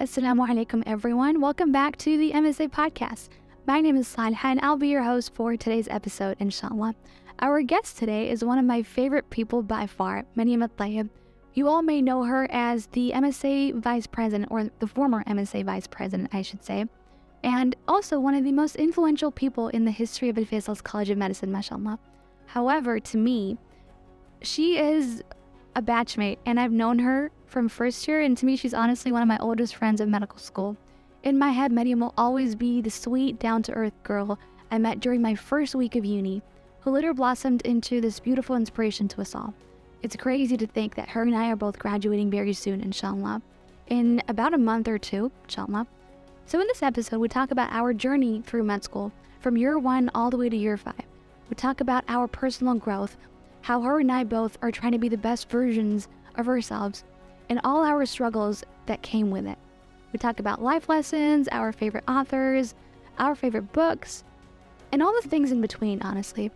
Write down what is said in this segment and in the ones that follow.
Assalamu alaikum, everyone. Welcome back to the MSA podcast. My name is Salha, and I'll be your host for today's episode, inshallah. Our guest today is one of my favorite people by far, Maryam Altayeb. You all may know her as the MSA Vice President, or the former MSA Vice President, I should say, and also one of the most influential people in the history of Alfaisal's College of Medicine, mashallah. However, to me, she is a batchmate, and I've known her from first year, and to me, she's honestly one of my oldest friends at medical school. In my head, Maryam will always be the sweet, down to earth girl I met during my first week of uni, who later blossomed into this beautiful inspiration to us all. It's crazy to think that her and I are both graduating very soon, inshallah, in about a month or two, inshallah. So, in this episode, we talk about our journey through med school from year one all the way to year five. We talk about our personal growth, how her and I both are trying to be the best versions of ourselves, and all our struggles that came with it. We talk about life lessons, our favorite authors, our favorite books, and all the things in between, honestly.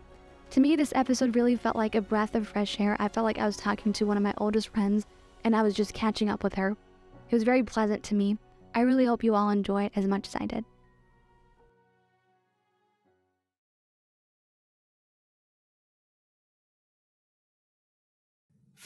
To me, this episode really felt like a breath of fresh air. I felt like I was talking to one of my oldest friends and I was just catching up with her. It was very pleasant to me. I really hope you all enjoy it as much as I did.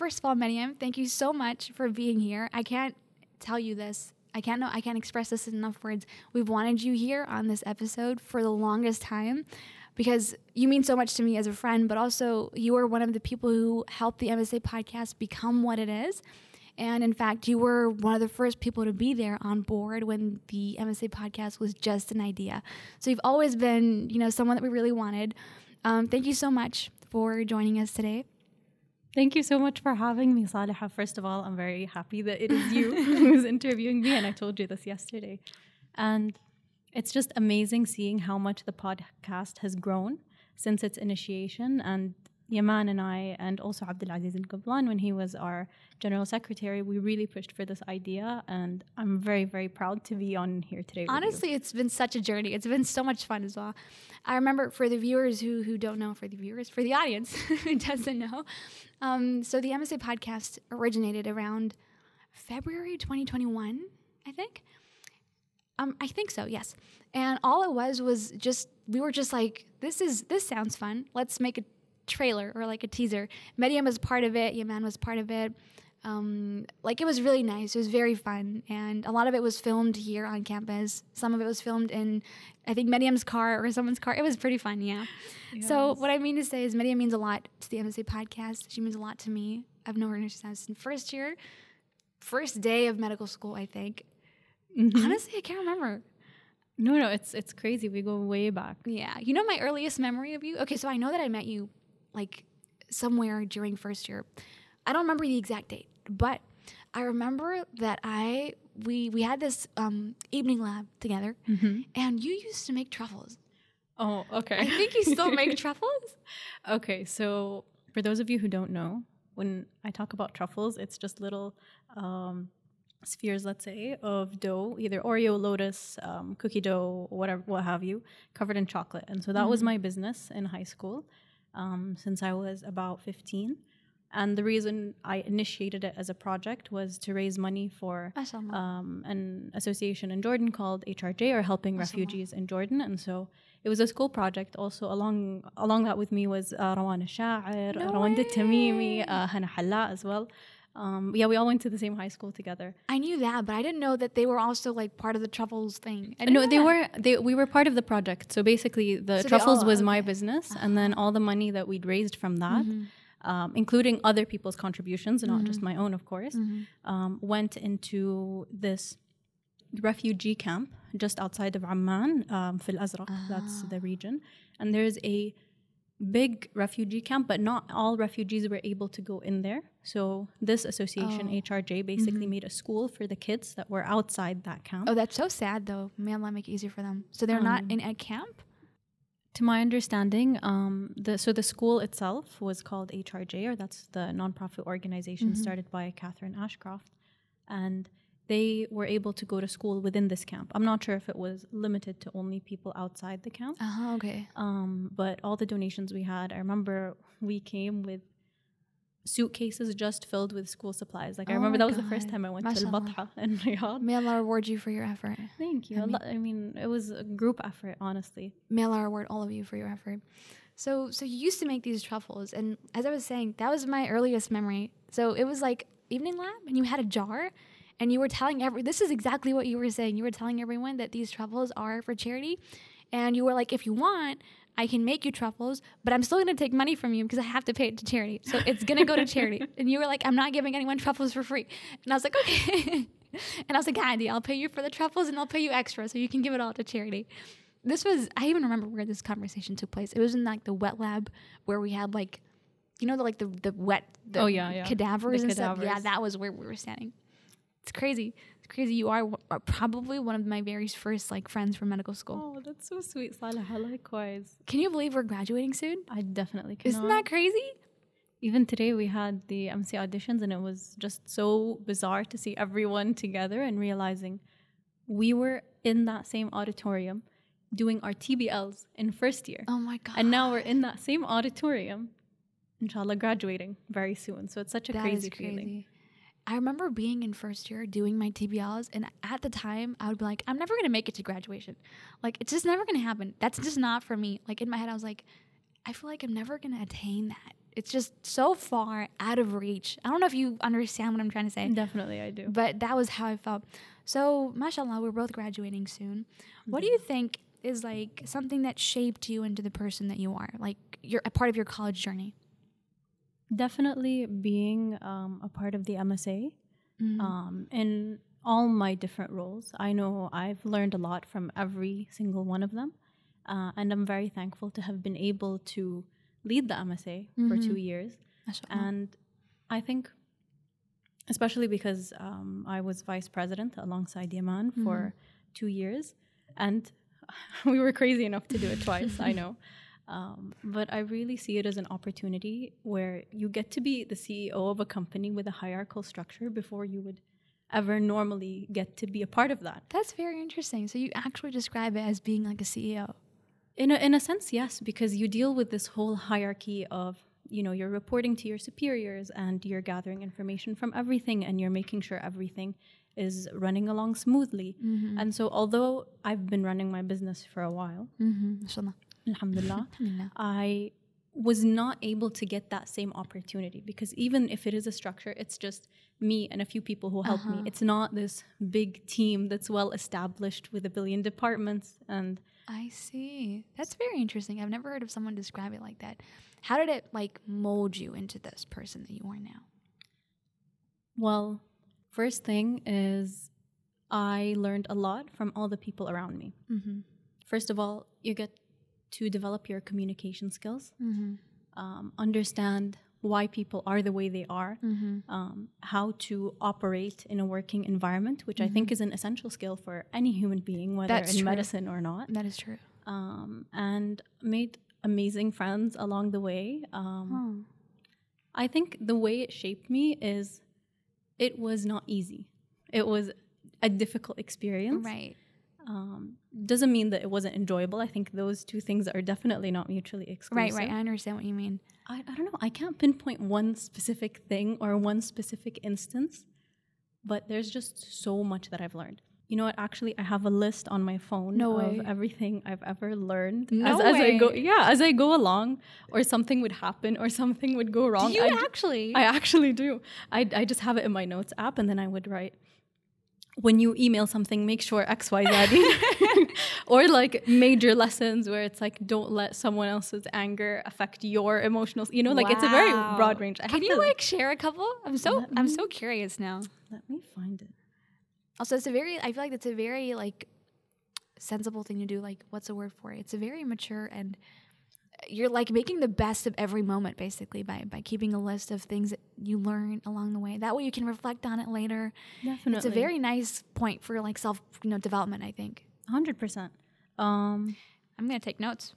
First of all, Maryam, thank you so much for being here. I can't tell you this. I can't know I can't express this in enough words. We've wanted you here on this episode for the longest time because you mean so much to me as a friend, but also you are one of the people who helped the MSA podcast become what it is. And in fact, you were one of the first people to be there on board when the MSA podcast was just an idea. So you've always been, you know, someone that we really wanted. Um, thank you so much for joining us today. Thank you so much for having me, Saliha. First of all, I'm very happy that it is you who's interviewing me, and I told you this yesterday. And it's just amazing seeing how much the podcast has grown since its initiation. And Yaman and I, and also Abdulaziz Al Gablan, when he was our general secretary, we really pushed for this idea. And I'm very, very proud to be on here today. Honestly, it's been such a journey. It's been so much fun as well. I remember for the viewers who, who don't know, for the viewers, for the audience who doesn't know, um, so the MSA podcast originated around February 2021, I think. Um, I think so, yes. And all it was was just we were just like, this is this sounds fun. Let's make a trailer or like a teaser. Maryam was part of it. Yaman was part of it. Um, like it was really nice. It was very fun, and a lot of it was filmed here on campus. Some of it was filmed in, I think, Maryam's car or someone's car. It was pretty fun, yeah. Yes. So what I mean to say is, Maryam means a lot to the MSA podcast. She means a lot to me. I've known her since first year, first day of medical school. I think. Mm-hmm. Honestly, I can't remember. No, no, it's it's crazy. We go way back. Yeah, you know my earliest memory of you. Okay, so I know that I met you like somewhere during first year. I don't remember the exact date, but I remember that I we we had this um, evening lab together, mm-hmm. and you used to make truffles. Oh, okay. I think you still make truffles. Okay, so for those of you who don't know, when I talk about truffles, it's just little um, spheres, let's say, of dough, either Oreo, Lotus, um, cookie dough, whatever, what have you, covered in chocolate. And so that mm-hmm. was my business in high school um, since I was about 15. And the reason I initiated it as a project was to raise money for um, an association in Jordan called HRJ, or Helping Refugees in Jordan. And so it was a school project. Also, along along that with me was uh, Rawan al-Sha'ir, no Rawanda Tamimi, uh, Hana Halla as well. Um, yeah, we all went to the same high school together. I knew that, but I didn't know that they were also like part of the truffles thing. no, they that. were. They we were part of the project. So basically, the so truffles was okay. my business, uh-huh. and then all the money that we'd raised from that. Mm-hmm. Um, including other people's contributions, mm-hmm. not just my own, of course, mm-hmm. um, went into this refugee camp just outside of Amman, um, Fil Azraq, that's the region. And there's a big refugee camp, but not all refugees were able to go in there. So this association, oh. HRJ, basically mm-hmm. made a school for the kids that were outside that camp. Oh, that's so sad, though. May Allah make it easier for them. So they're um, not in a camp. To my understanding, um, the so the school itself was called HRJ, or that's the nonprofit organization mm-hmm. started by Catherine Ashcroft, and they were able to go to school within this camp. I'm not sure if it was limited to only people outside the camp. Uh-huh, okay. Um, but all the donations we had, I remember we came with suitcases just filled with school supplies. Like I Oh remember my that was the first time I went to Mashallah. Al-Batha in Riyadh. May Allah reward you for your effort. Thank you. I mean- I mean, it was a group effort, honestly. May Allah reward all of you for your effort. So, so you used to make these truffles, and as I was saying, that was my earliest memory. So it was like evening lab, and you had a jar, and you were telling every. This is exactly what you were saying. You were telling everyone that these truffles are for charity, and you were like, if you want. I can make you truffles, but I'm still gonna take money from you because I have to pay it to charity. So it's gonna go to charity. And you were like, I'm not giving anyone truffles for free. And I was like, okay. and I was like, Andy, I'll pay you for the truffles and I'll pay you extra so you can give it all to charity this was I even remember where this conversation took place. It was in like the wet lab where we had like you know the like the the wet the Oh, yeah, yeah. cadavers The and stuff. Yeah, that was where we were standing. It's crazy. It's crazy. You are, w- are probably one of my very first like friends from medical school. Oh, that's so sweet, Salih. Likewise. Can you believe we're graduating soon? I definitely cannot. Isn't that crazy? Even today, we had the MC auditions, and it was just so bizarre to see everyone together and realizing we were in that same auditorium doing our TBLs in first year. Oh my god! And now we're in that same auditorium, inshallah, graduating very soon. So it's such a That crazy, crazy. feeling. I remember being in first year doing my TBLs, and at the time, I would be like, I'm never gonna make it to graduation. Like, it's just never gonna happen. That's just not for me. Like, in my head, I was like, I feel like I'm never gonna attain that. It's just so far out of reach. I don't know if you understand what I'm trying to say, Definitely, I do. but that was how I felt. So, mashallah, we're both graduating soon. What do you mm-hmm. think is like something that shaped you into the person that you are? Like, you're a part of your college journey? Definitely being um, a part of the MSA Mm. um, in all my different roles. I know I've learned a lot from every single one of them. Uh, and I'm very thankful to have been able to lead the MSA for two years. Mashallah. And I think, especially because um, I was vice president alongside Yaman for two years, and we were crazy enough to do it twice, I know. Um, but I really see it as an opportunity where you get to be the CEO of a company with a hierarchical structure before you would ever normally get to be a part of that. That's very interesting. So you actually describe it as being like a CEO. In a, in a sense, yes, because you deal with this whole hierarchy of, you know, you're reporting to your superiors and you're gathering information from everything and you're making sure everything is running along smoothly. And so, although I've been running my business for a while, Mm-hmm. Alhamdulillah, Alhamdulillah. I was not able to get that same opportunity because even if it is a structure, it's just me and a few people who help me. It's not this big team that's well established with a billion departments and I see. That's very interesting. I've never heard of someone describe it like that. How did it like mold you into this person that you are now? Well, first thing is I learned a lot from all the people around me. Mm-hmm. First of all, you get to develop your communication skills, Mm-hmm. um, understand why people are the way they are, Mm-hmm. um, how to operate in a working environment, which I think is an essential skill for any human being, whether That's in true. medicine or not. That is true. Um, and made amazing friends along the way. Um, Oh. I think the way it shaped me is it was not easy. It was a difficult experience. Right. Um, doesn't mean that it wasn't enjoyable. I think those two things are definitely not mutually exclusive. Right, right. I understand what you mean. I, I don't know. I can't pinpoint one specific thing or one specific instance, but there's just so much that I've learned. You know what? Actually, I have a list on my phone No of way. everything I've ever learned. No as, as I go, yeah, as I go along, or something would happen, or something would go wrong. Do you I actually? I actually do. I, I just have it in my notes app, and then I would write, when you email something, make sure X, Y, Z. or like major lessons where it's like, don't let someone else's anger affect your emotional. You know, like it's a very broad range. I Can you like share a couple? I'm so Let I'm me- so curious now. Let me find it. Also, it's a very I feel like it's a very like sensible thing to do. Like, what's the word for it? It's a very mature and you're like making the best of every moment basically by by keeping a list of things that you learn along the way. That way you can reflect on it later. Definitely. It's a very nice point for like self you know development. I think. hundred percent. Um, I'm gonna take notes.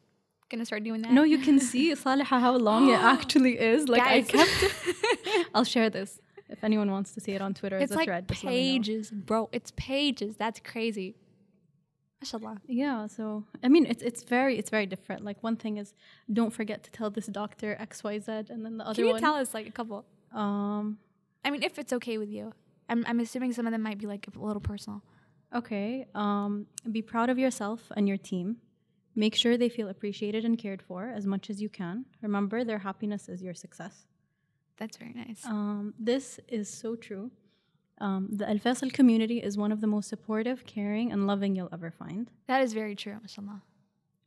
Gonna start doing that. no, you can see Saliha how long it actually is. Like I Guys. kept. I'll share this if anyone wants to see it on Twitter. it's as a like thread, just let me know. pages, bro. It's pages. That's crazy. Mashallah. Yeah, so I mean, it's it's very it's very different. Like one thing is, don't forget to tell this doctor X Y Z, and then the other Can you one. tell us like a couple? Um, I mean, if it's okay with you. I'm, I'm assuming some of them might be like a little personal. okay. Um, be proud of yourself and your team. Make sure they feel appreciated and cared for as much as you can. Remember, their happiness is your success. That's very nice. Um, this is so true. Um, the Alfaisal community is one of the most supportive, caring, and loving you'll ever find. that is very true, mashallah.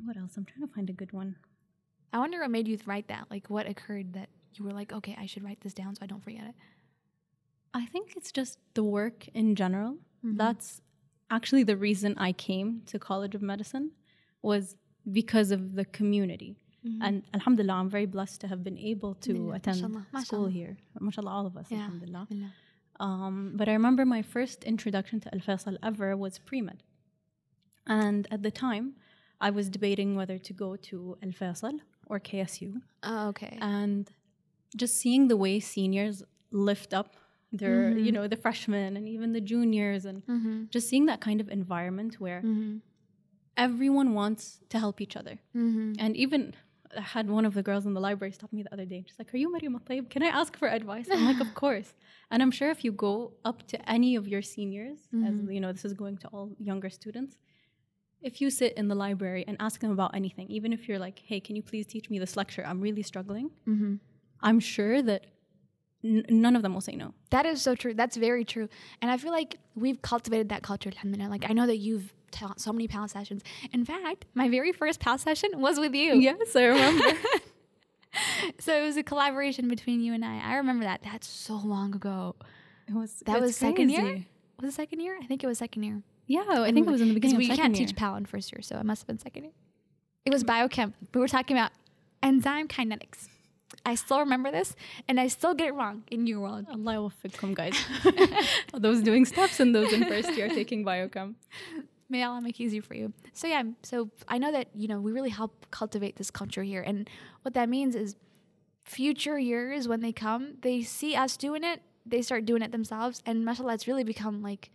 What else? I'm trying to find a good one. I wonder what made you write that. Like, what occurred that you were like, okay, I should write this down so I don't forget it. I think it's just the work in general. Mhm. That's actually the reason I came to College of Medicine was because of the community. And alhamdulillah, I'm very blessed to have been able to attend mashallah, school mashallah. here. MashaAllah, all of us, Yeah. alhamdulillah. Alhamdulillah. Um, but I remember my first introduction to Alfaisal ever was pre med. And at the time, I was debating whether to go to Alfaisal or KSU. Oh, okay. And just seeing the way seniors lift up their, you know, the freshmen and even the juniors, and mm-hmm. just seeing that kind of environment where Mm-hmm. everyone wants to help each other. Mm-hmm. And even I had one of the girls in the library stop me the other day. She's like, Are you Maryam Tayeb? Can I ask for advice? I'm like, Of course. And I'm sure if you go up to any of your seniors, as you know, this is going to all younger students, if you sit in the library and ask them about anything, even if you're like, Hey, can you please teach me this lecture? I'm really struggling. Mm-hmm. I'm sure that n- none of them will say no. That is so true. That's very true. And I feel like we've cultivated that culture, alhamdulillah. Like, I know that you've taught so many PAL sessions. In fact, my very first PAL session was with you. Yes, I remember. So it was a collaboration between you and I. I remember that. That's so long ago. it was That was second year? Was it second year? I think it was second year. Yeah, I think it was in the Because beginning. we can't year. teach PAL in first year, so it must have been second year. It was biochem. We were talking about enzyme kinetics. I still remember this, and I still get it wrong in your world. Allah yawafiqkum, guys. those doing steps and those in first year taking biochem. May Allah make it easy for you. So yeah, so I know that you know we really help cultivate this culture here, and what that means is future years when they come, they see us doing it, they start doing it themselves, and mashallah, it's really become like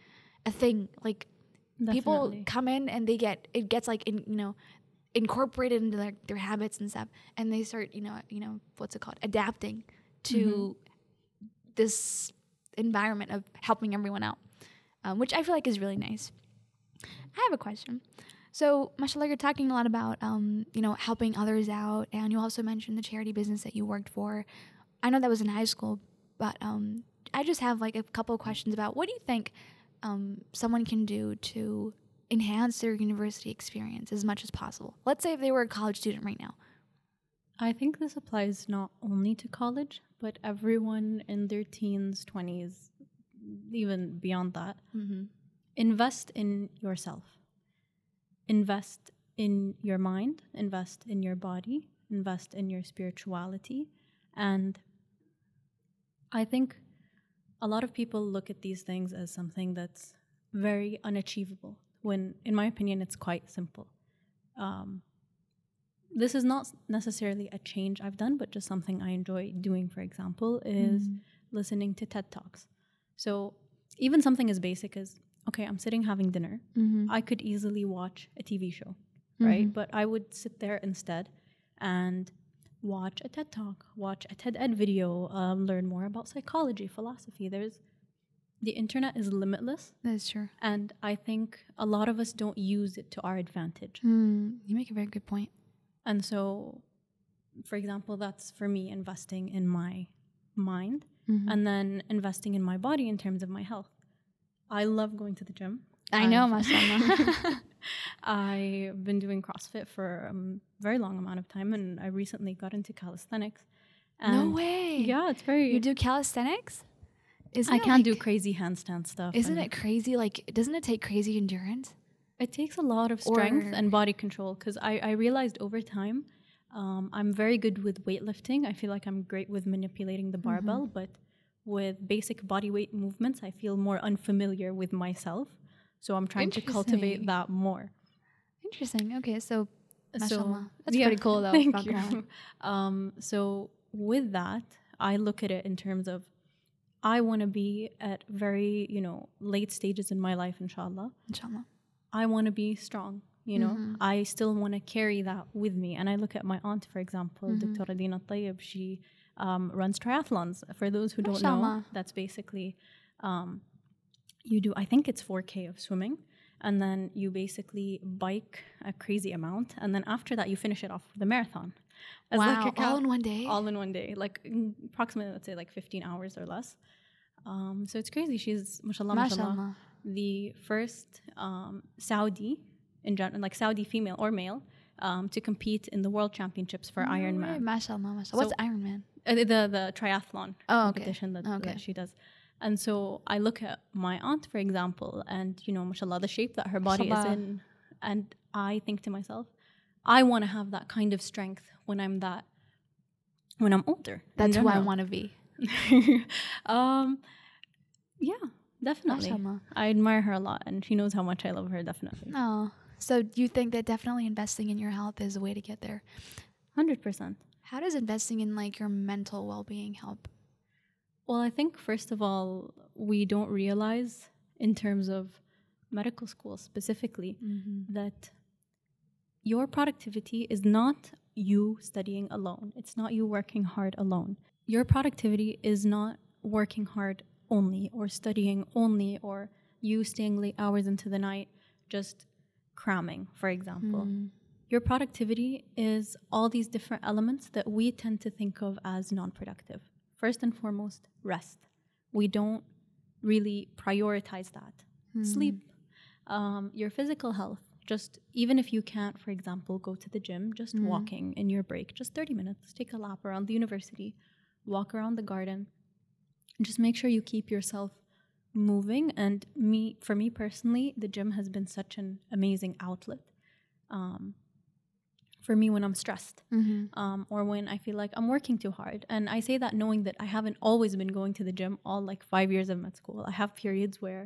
a thing. Like people come in and they get it gets like in you know incorporated into their, their habits and stuff, and they start you know you know what's it called adapting to this environment of helping everyone out, um, which I feel like is really nice. I have a question. So, mashallah, you're talking a lot about, um, you know, helping others out, and you also mentioned the charity business that you worked for. I know that was in high school, but um, I just have like a couple of questions about what do you think um, someone can do to enhance their university experience as much as possible? Let's say if they were a college student right now. I think this applies not only to college, but everyone in their teens, 20s, even beyond that. Mm-hmm. Invest in yourself. Invest in your mind, invest in your body, invest in your spirituality. And I think a lot of people look at these things as something that's very unachievable, when, in my opinion, it's quite simple. Um, this is not necessarily a change I've done, but just something I enjoy doing, for example, is listening to TED Talks. So even something as basic as, okay, I'm sitting having dinner. Mm-hmm. I could easily watch a TV show, right? But I would sit there instead and watch a TED Talk, watch a TED Ed video, um, learn more about psychology, philosophy. There's the internet is limitless, That's true. and I think a lot of us don't use it to our advantage. Mm, you make a very good point. And so, for example, that's for me investing in my mind Mhm. and then investing in my body in terms of my health. I love going to the gym. I know, mashallah. I've been doing CrossFit for a very long amount of time, and I recently got into calisthenics. no way. Yeah, it's very. You do calisthenics? Isn't I can't do crazy handstand stuff. Isn't it crazy? Like, doesn't it take crazy endurance? It takes a lot of strength Or- and body control because I, I realized over time um, I'm very good with weightlifting. I feel like I'm great with manipulating the barbell, but with basic body weight movements, I feel more unfamiliar with myself. So I'm trying to cultivate that more. Interesting. Okay, so So. That's yeah, pretty cool though. Thank not gonna lie. you. Um, so with that, I look at it in terms of I want to be at very you know late stages in my life, inshallah. Inshallah. I want to be strong. You know, Mhm. I still want to carry that with me. And I look at my aunt, for example, Mhm. Dr. Adina Tayyib. She um, runs triathlons. For those who don't know, that's basically um, you do. I think it's 4K of swimming, and then you basically bike a crazy amount, and then after that you finish it off with a marathon. As wow, like all in one day. all in one day, like approximately, let's say, like 15 hours or less. Um, so it's crazy. She's, mashallah, mashallah, Mashallah. the first um, Saudi, in gen- like Saudi female or male, um, to compete in the world championships for No Ironman. Mashallah, mashallah. What's Ironman? Uh, the, the triathlon Oh, okay. competition that, Okay. that she does. And so I look at my aunt, for example, and you know, mashallah, the shape that her body is in, and I think to myself, I want to have that kind of strength when I'm that, when I'm older. That's who I want to be. um, yeah, definitely. Mashallah. I admire her a lot, and she knows how much I love her. Definitely, Oh, so you think that definitely investing in your health is a way to get there? hundred percent. How does investing in like your mental well-being help? Well, I think first of all, we don't realize in terms of medical school specifically Mm-hmm. that your productivity is not you studying alone. It's not you working hard alone. Your productivity is not working hard only or studying only or you staying late hours into the night just cramming, for example. Your productivity is all these different elements that we tend to think of as non productive. First and foremost, rest. We don't really prioritize that. Sleep, um, your physical health. Just even if you can't, for example, go to the gym, just walking in your break, just 30 minutes, take a lap around the university, walk around the garden, just make sure you keep yourself moving. And me, for me personally, the gym has been such an amazing outlet. Um, for me, when I'm stressed, Mm-hmm. um, or when I feel like I'm working too hard. And I say that knowing that I haven't always been going to the gym all like five years of med school. I have periods where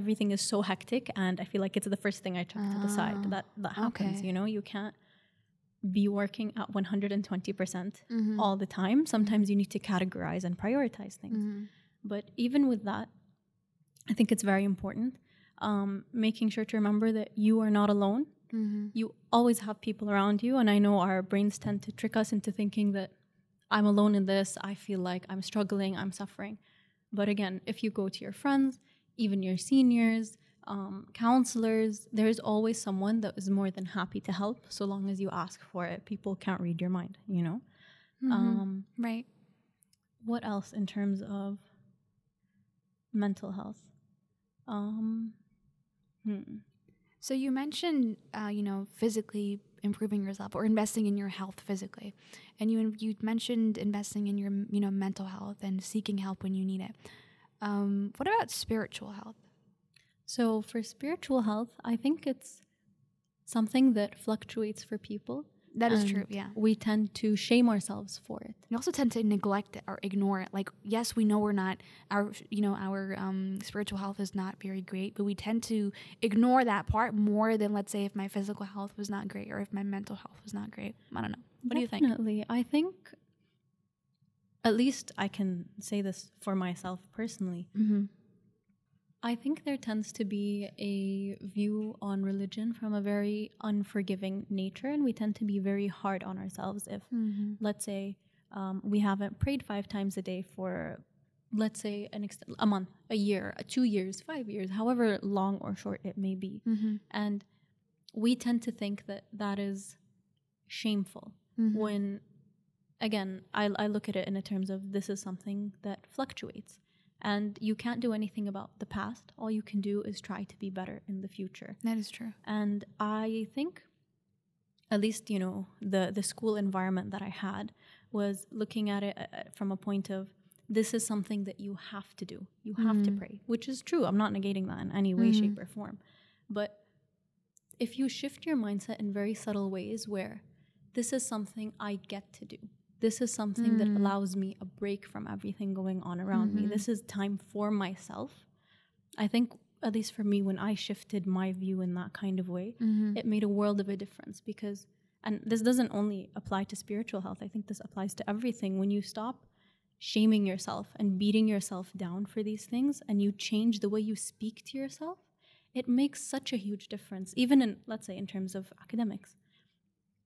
everything is so hectic and I feel like it's the first thing I chuck to the Ah, side. That that happens, okay. you know, you can't be working at 120% Mhm. all the time. Sometimes you need to categorize and prioritize things. Mm-hmm. But even with that, I think it's very important um, making sure to remember that you are not alone Mm-hmm. you always have people around you and i know our brains tend to trick us into thinking that i'm alone in this i feel like i'm struggling i'm suffering but again if you go to your friends even your seniors um, counselors there's always someone that is more than happy to help so long as you ask for it people can't read your mind you know Mm-hmm. um, right. what else in terms of mental health um, hmm. So you mentioned, uh, you know, physically improving yourself or investing in your health physically, and you you mentioned investing in your you know mental health and seeking help when you need it. Um, what about spiritual health? So for spiritual health, I think it's something that fluctuates for people. That is true. Yeah. We tend to shame ourselves for it. We also tend to neglect it or ignore it. Like, yes, we know we're not our you know our um, spiritual health is not very great, but we tend to ignore that part more than let's say if my physical health was not great or if my mental health was not great. I don't know. What do you think? Definitely. I think at least I can say this for myself personally. Mm-hmm. I think there tends to be a view on religion from a very unforgiving nature, and we tend to be very hard on ourselves if, Mm-hmm. let's say, um, we haven't prayed five times a day for, let's say, an ex- a month, a year, two years, five years, however long or short it may be. Mm-hmm. And we tend to think that that is shameful Mm-hmm. when, again, I, I look at it in a terms of this is something that fluctuates. And you can't do anything about the past. All you can do is try to be better in the future. That is true. And I think, at least you know, the the school environment that I had was looking at it uh, from a point of this is something that you have to do. You have to Mhm. pray, which is true. I'm not negating that in any way, Mhm. shape, or form. But if you shift your mindset in very subtle ways, where this is something I get to do. This is something that Mm. allows me a break from everything going on around me. Mhm. This is time for myself. I think, at least for me, when I shifted my view in that kind of way, Mm-hmm. it made a world of a difference because, and this doesn't only apply to spiritual health, I think this applies to everything. When you stop shaming yourself and beating yourself down for these things and you change the way you speak to yourself, it makes such a huge difference. Even in, let's say, in terms of academics,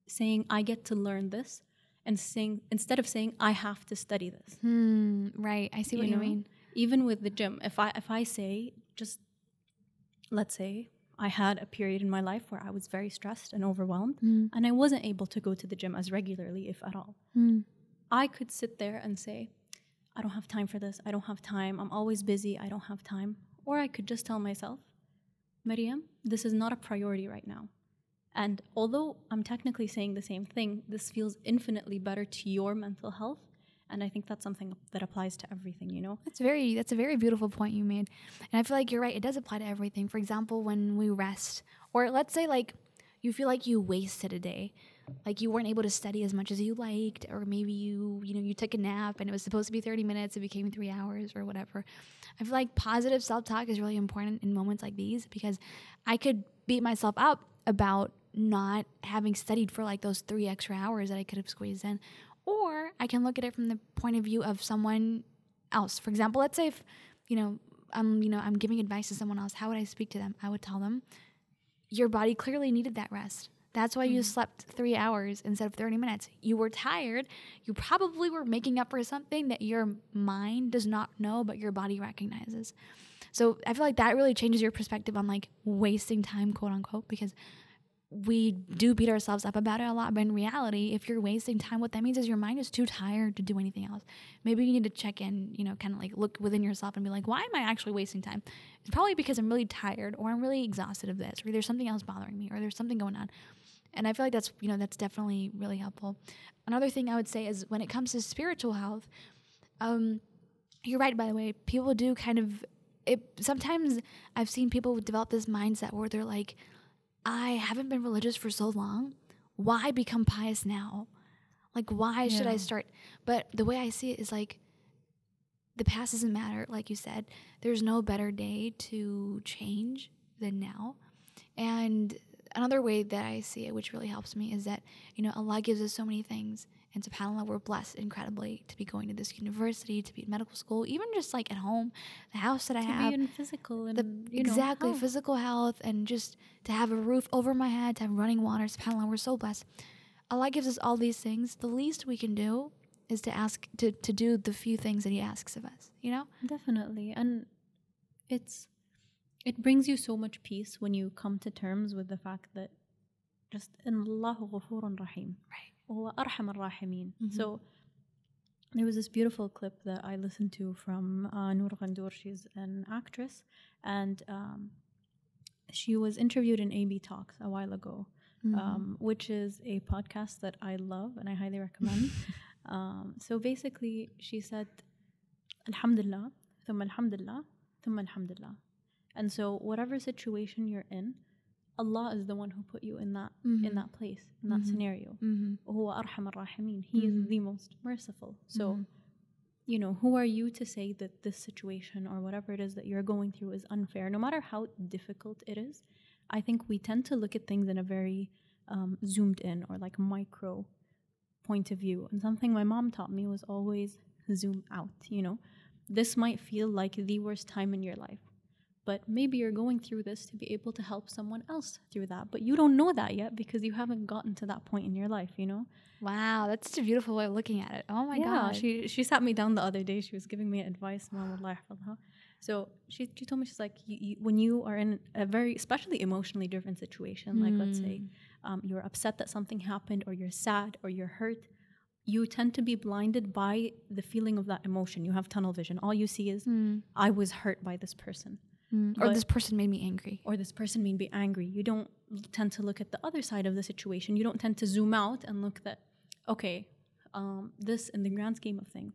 saying, I get to learn this, and saying instead of saying I have to study this. Hmm, right. I see what you, know? mean. Even with the gym, if I if I say just let's say I had a period in my life where I was very stressed and overwhelmed Mm. and I wasn't able to go to the gym as regularly if at all. Mm. I could sit there and say, I don't have time for this. I don't have time. I'm always busy. I don't have time. Or I could just tell myself, Maryam, this is not a priority right now. And although I'm technically saying the same thing, this feels infinitely better to your mental health. And I think that's something that applies to everything, you know? That's very that's a very beautiful point you made. And I feel like you're right, it does apply to everything. For example, when we rest or let's say like you feel like you wasted a day. Like you weren't able to study as much as you liked or maybe you you know you took a nap and it was supposed to be 30 minutes it became 3 hours or whatever. I feel like positive self-talk is really important in moments like these because I could beat myself up about not having studied for like those 3 extra hours that I could have squeezed in or I can look at it from the point of view of someone else. For example, let's say if, you know, I'm, you know, I'm giving advice to someone else, how would I speak to them? I would tell them, your body clearly needed that rest. That's why you mm-hmm. slept three hours instead of 30 minutes. You were tired. You probably were making up for something that your mind does not know, but your body recognizes. So I feel like that really changes your perspective on like wasting time, quote unquote, because we do beat ourselves up about it a lot, but in reality, if you're wasting time, what that means is your mind is too tired to do anything else. Maybe you need to check in, you know, kind of like look within yourself and be like, why am I actually wasting time? It's probably because I'm really tired or I'm really exhausted of this or there's something else bothering me or there's something going on. And I feel like that's, you know, that's definitely really helpful. Another thing I would say is when it comes to spiritual health, um, you're right, by the way, people do kind of, it, sometimes I've seen people develop this mindset where they're like, I haven't been religious for so long. Why become pious now? Like, why should I start? But the way I see it is like, the past doesn't matter. Like you said, there's no better day to change than now. And another way that I see it, which really helps me, is that, you know, Allah gives us so many things. And subhanAllah, we're blessed incredibly to be going to this university, to be in medical school, even just like at home, the house that I To have be in physical and the you know, exactly health. physical health and just to have a roof over my head, to have running water. Subhanallah, we're so blessed. Allah gives us all these things. The least we can do is to ask to, to do the few things that He asks of us. You know? Definitely. And it's it brings you so much peace when you come to terms with the fact that just in Allah rahim. Right. وهو أرحم الراحمين. Mhm. So there was this beautiful clip that I listened to from uh, Noor Ghandour. She's an actress, and um, she was interviewed in AB Talks a while ago, Mm-hmm. um, which is a podcast that I love and I highly recommend. um, so basically, she said, Alhamdulillah, thumma Alhamdulillah, thumma Alhamdulillah. And so, whatever situation you're in, Allah is the one who put you in that mm-hmm. in that place in that mm-hmm. scenario. Mm-hmm. He is mm-hmm. the most merciful. So, mm-hmm. you know, who are you to say that this situation or whatever it is that you're going through is unfair? No matter how difficult it is, I think we tend to look at things in a very um, zoomed in or like micro point of view. And something my mom taught me was always zoom out. You know, this might feel like the worst time in your life but maybe you're going through this to be able to help someone else through that. But you don't know that yet because you haven't gotten to that point in your life, you know? Wow, that's such a beautiful way of looking at it. Oh my yeah, god. she she sat me down the other day. She was giving me advice. Mom, Allah yahfadha. So she she told me she's like you, you, when you are in a very especially emotionally driven situation, like let's say um, you're upset that something happened, or you're sad, or you're hurt, you tend to be blinded by the feeling of that emotion. You have tunnel vision. All you see is Mm, I was hurt by this person, mm. Or But- this person made me angry. or this person made me angry. You don't tend to look at the other side of the situation. You don't tend to zoom out and look that okay, um, this in the grand scheme of things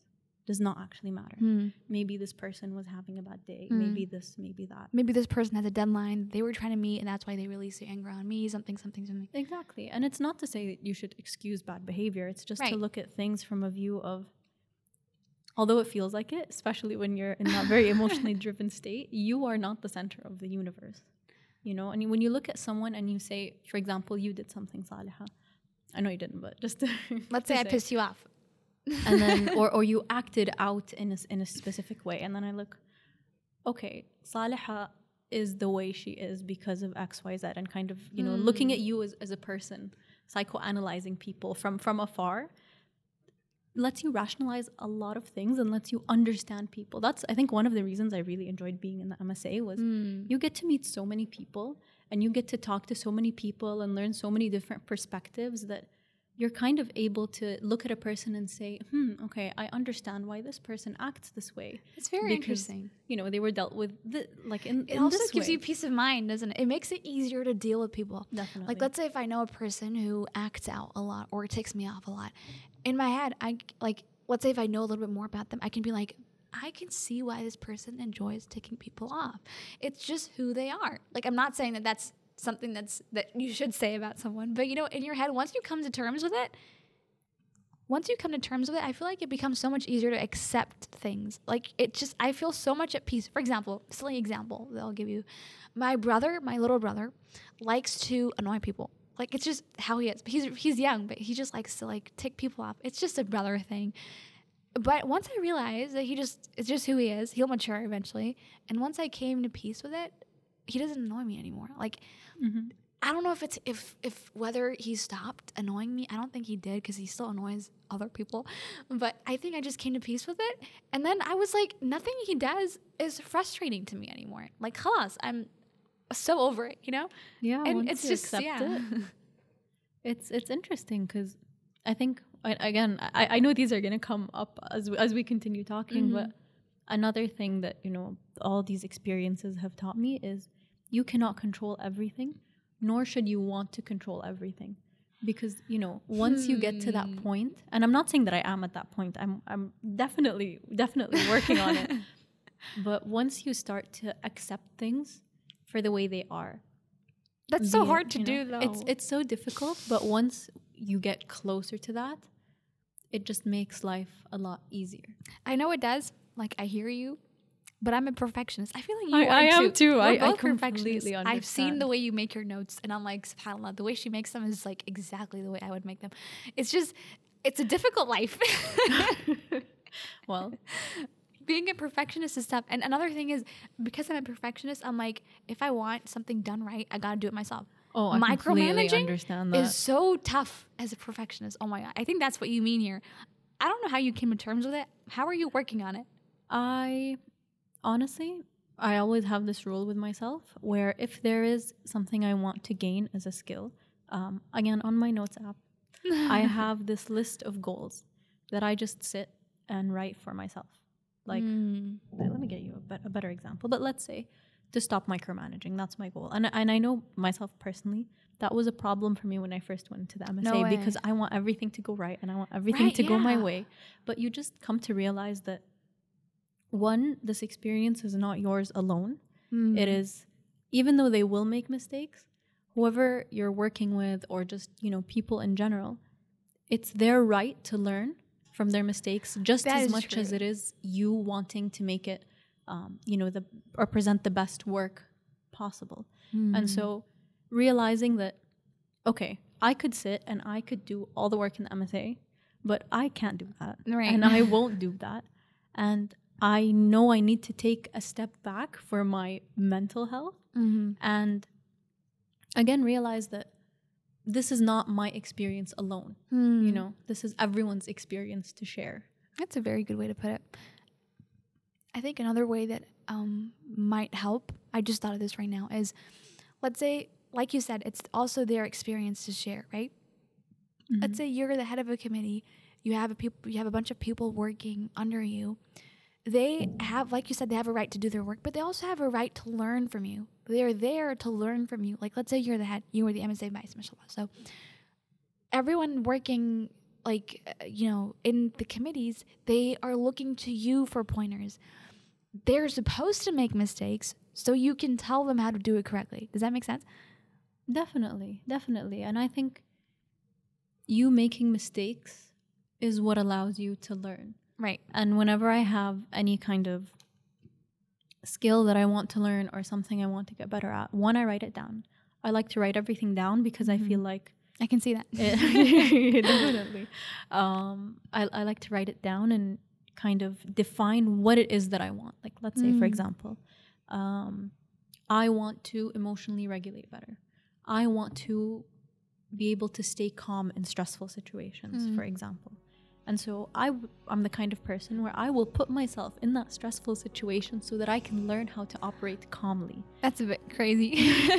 does not actually matter. Mm. Maybe this person was having a bad day. Mm. Maybe this, maybe that. Maybe this person has a deadline they were trying to meet, and that's why they released their anger on me. Something, something, something. Exactly. And it's not to say that you should excuse bad behavior. It's just to look at things from a view of, although it feels like it, especially when you're in that very emotionally driven state, you are not the center of the universe. You know, and when you look at someone and you say, for example, you did something salihah. I know you didn't, but just to, Let's to say I pissed you off. and then or, or you acted out in a, in a specific way and then i look okay saliha is the way she is because of xyz and kind of you know looking hmm. at you as, as a person psychoanalyzing people from from afar lets you rationalize a lot of things and lets you understand people. That's I think one of the reasons I really enjoyed being in the MSA was Mm. you get to meet so many people and you get to talk to so many people and learn so many different perspectives that you're kind of able to look at a person and say, "Hmm, okay, I understand why this person acts this way." It's very Because, interesting. You know, they were dealt with the, like in, It in also gives way. you peace of mind, doesn't it? It makes it easier to deal with people. Definitely. Like, let's say if I know a person who acts out a lot or takes me off a lot, in my head, I like, let's say if I know a little bit more about them, I can be like, I can see why this person enjoys taking people off. It's just who they are. Like, I'm not saying that that's something that's that you should say about someone, but you know, in your head, once you come to terms with it, once you come to terms with it, I feel like it becomes so much easier to accept things. Like it just, I feel so much at peace. For example, silly example that I'll give you. My brother, my little brother, likes to annoy people. Like it's just how he is. But he's he's young, but he just likes to like tick people off. It's just a brother thing. But once I realized that he just it's just who he is, he'll mature eventually. And once I came to peace with it, he doesn't annoy me anymore. Like Mhm. I don't know if it's if if whether he stopped annoying me. I don't think he did because he still annoys other people. But I think I just came to peace with it. And then I was like, nothing he does is frustrating to me anymore. Like, halas, I'm so over it, you know? Yeah, and it's just accept yeah. it, it's it's interesting because I think I, again I, I know these are gonna come up as we, as we continue talking, but another thing that you know all these experiences have taught me is you cannot control everything, nor should you want to control everything, because you know once you get to that Hmm. point, and I'm not saying that I am at that point. I'm I'm definitely definitely working on it. But once you start to accept things for the way they are, That's so hard to do know, though. It's it's so difficult, but once you get closer to that, it just makes life a lot easier. I know it does. Like I hear you, but I'm a perfectionist. I feel like you I- are I am too. We're I- I both completely perfectionists. I've seen the way you make your notes, and I'm like, Subhanallah, the way she makes them is like exactly the way I would make them. It's just, it's a difficult life. Well, Being a perfectionist is tough. And another thing is, because I'm a perfectionist, I'm like, if I want something done right, I gotta do it myself. oh, I completely Micromanaging understand that. Is so tough as a perfectionist. Oh my god, I think that's what you mean here. I don't know how you came to terms with it. How are you working on it? I honestly, I always have this rule with myself where if there is something I want to gain as a skill, um, again on my notes app, I have this list of goals that I just sit and write for myself. Like, Mm. let me get you a, bet- a better example. But let's say to stop micromanaging, that's my goal. And, and I know myself personally, that was a problem for me when I first went to the MSA way. because I want everything to go right and I want everything Right, to go my way. But you just come to realize that one, this experience is not yours alone. Mm. It is, even though they will make mistakes, whoever you're working with or just, you know, people in general, it's their right to learn from their mistakes just That as much as it is you wanting to make it, um, you know, the or present the best work possible. Mm. And so realizing that, okay, I could sit and I could do all the work in the MSA, but I can't do that. Right. And I won't do that. And I know I need to take a step back for my mental health Mhm. and again realize that this is not my experience alone. You Mm. know, this is everyone's experience to share. That's a very good way to put it. I think another way that um, might help, I just thought of this right now, is let's say, like you said, it's also their experience to share, right? Let's say you're the head of a committee, you have a people, you have a bunch of people working under you. They have, like you said, they have a right to do their work, but they also have a right to learn from you. They're there to learn from you. Like, let's say you're the head, you were the MSA vice, mashallah. So everyone working like uh, you know in the committees they are looking to you for pointers they're supposed to make mistakes so you can tell them how to do it correctly does that make sense Definitely, definitely. And I think you making mistakes is what allows you to learn. Right And whenever I have any kind of skill that I want to learn or something I want to get better at, one, I write it down. I like to write everything down because I feel like i can see that it, definitely. Um, I, I like to write it down and kind of define what it is that I want. Like, let's say, for Mm. example, um, I want to emotionally regulate better. I want to be able to stay calm in stressful situations, Mm. for example. And so i w- I'm the kind of person where I will put myself in that stressful situation so that I can learn how to operate calmly. That's a bit crazy.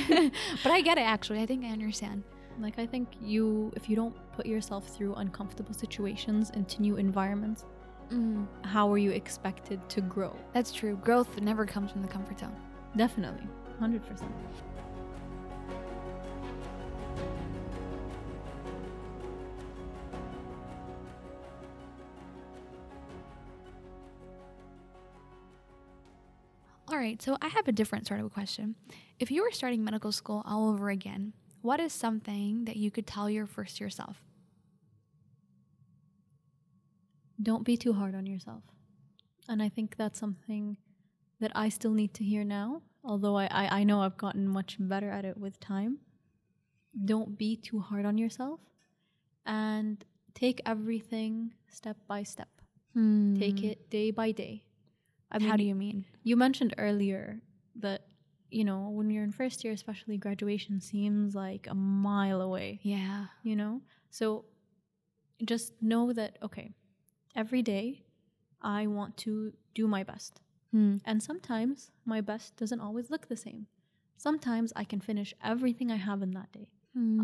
but I get it actually. I think I understand. Like I think you if you don't put yourself through uncomfortable situations into new environments, mm. how are you expected to grow? That's true. Growth never comes from the comfort zone. Definitely. 100%. Right, so I have a different sort of a question. If you were starting medical school all over again, what is something that you could tell your first year self? Don't be too hard on yourself. And I think that's something that I still need to hear now, although I, I, I know I've gotten much better at it with time. Don't be too hard on yourself and take everything step by step. Take hmm. it day by day. I How do you mean? you mentioned earlier that you know when you're in first year especially graduation seems like a mile away Yeah. you know so just know that okay every day i want to do my best Hmm. and sometimes my best doesn't always look the same sometimes i can finish everything i have in that day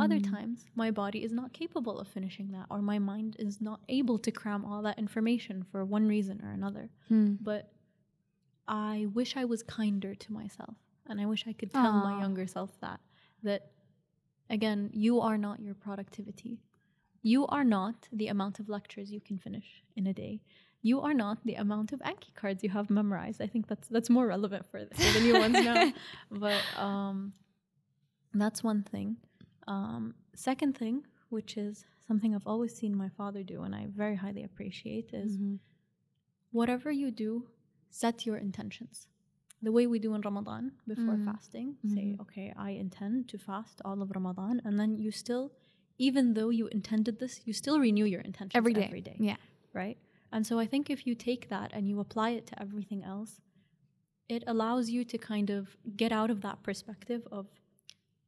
other Hmm. times my body is not capable of finishing that or my mind is not able to cram all that information for one reason or another Hmm. but I wish I was kinder to myself. And I wish I could tell my younger self that. That, again, you are not your productivity. You are not the amount of lectures you can finish in a day. You are not the amount of Anki cards you have memorized. I think that's that's more relevant for, for the new ones now. But um, that's one thing. Um, second thing, which is something I've always seen my father do and I very highly appreciate, is Mhm. whatever you do, set your intentions. The way we do in Ramadan before Mm. fasting, say, Mhm. okay, I intend to fast all of Ramadan, and then you still, even though you intended this, you still renew your intentions Every day. Every day, Yeah. right? And so I think if you take that and you apply it to everything else, it allows you to kind of get out of that perspective of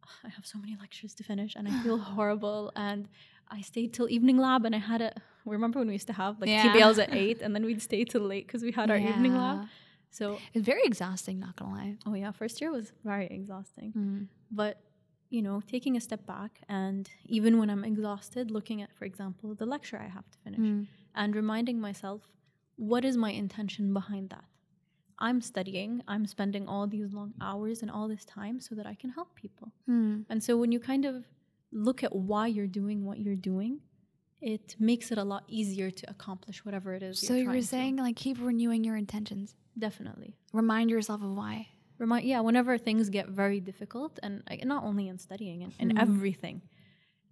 "Ugh, I have so many lectures to finish and I feel horrible and I stayed till evening lab and I had a remember when we used to have like Yeah. TBLs at eight and then we'd stay till late because we had our evening lab. So It's very exhausting, not gonna lie. oh yeah, first year was very exhausting. Mm. But you know, taking a step back and even when I'm exhausted, looking at, for example, the lecture I have to finish Mm. and reminding myself, what is my intention behind that? I'm studying, I'm spending all these long hours and all this time so that I can help people. Mm. And so when you kind of look at why you're doing what you're doing, it makes it a lot easier to accomplish whatever it is. So you're you were trying to. saying like keep renewing your intentions. definitely Remind yourself of why. remind yeah whenever things get very difficult and not only in studying and, and Mhm. everything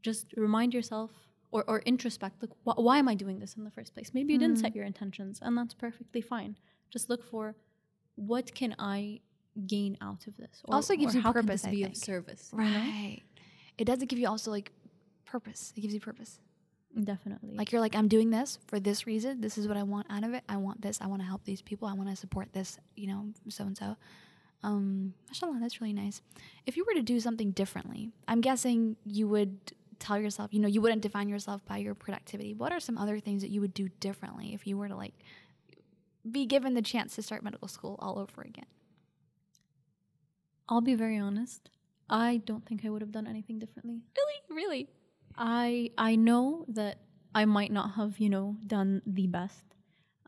just remind yourself or, or introspect like wh- why am i doing this in the first place maybe you didn't Mm. set your intentions and that's perfectly fine just look for what can i gain out of this or, Also gives you purpose, can this be think. of service? Right. It doesn't give you also like purpose. It gives you purpose. definitely Like you're like, I'm doing this for this reason. This is what I want out of it. I want this. I want to help these people. I want to support this, you know, so and so. Um, mashallah, that's really nice. If you were to do something differently, I'm guessing you would tell yourself, you know, you wouldn't define yourself by your productivity. What are some other things that you would do differently if you were to like be given the chance to start medical school all over again? i'll be very honest i don't think i would have done anything differently Really? Really? I I know that I might not have, you know, done the best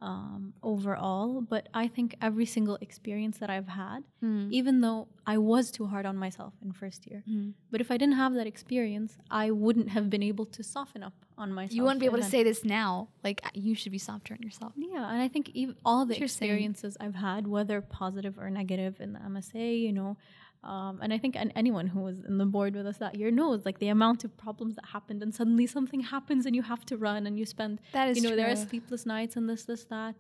um, overall, but I think every single experience that I've had, Mm. even though I was too hard on myself in first year, Mm. but if I didn't have that experience, I wouldn't have been able to soften up on myself. You wouldn't be able to say this now. Like you should be softer on yourself. Yeah, and I think all the experiences I've had, whether positive or negative in the MSA, you know, um, and I think an, anyone who was in the board with us that year knows like the amount of problems that happened, and suddenly something happens and you have to run and you spend, That is you know, there are sleepless nights and this, this, that.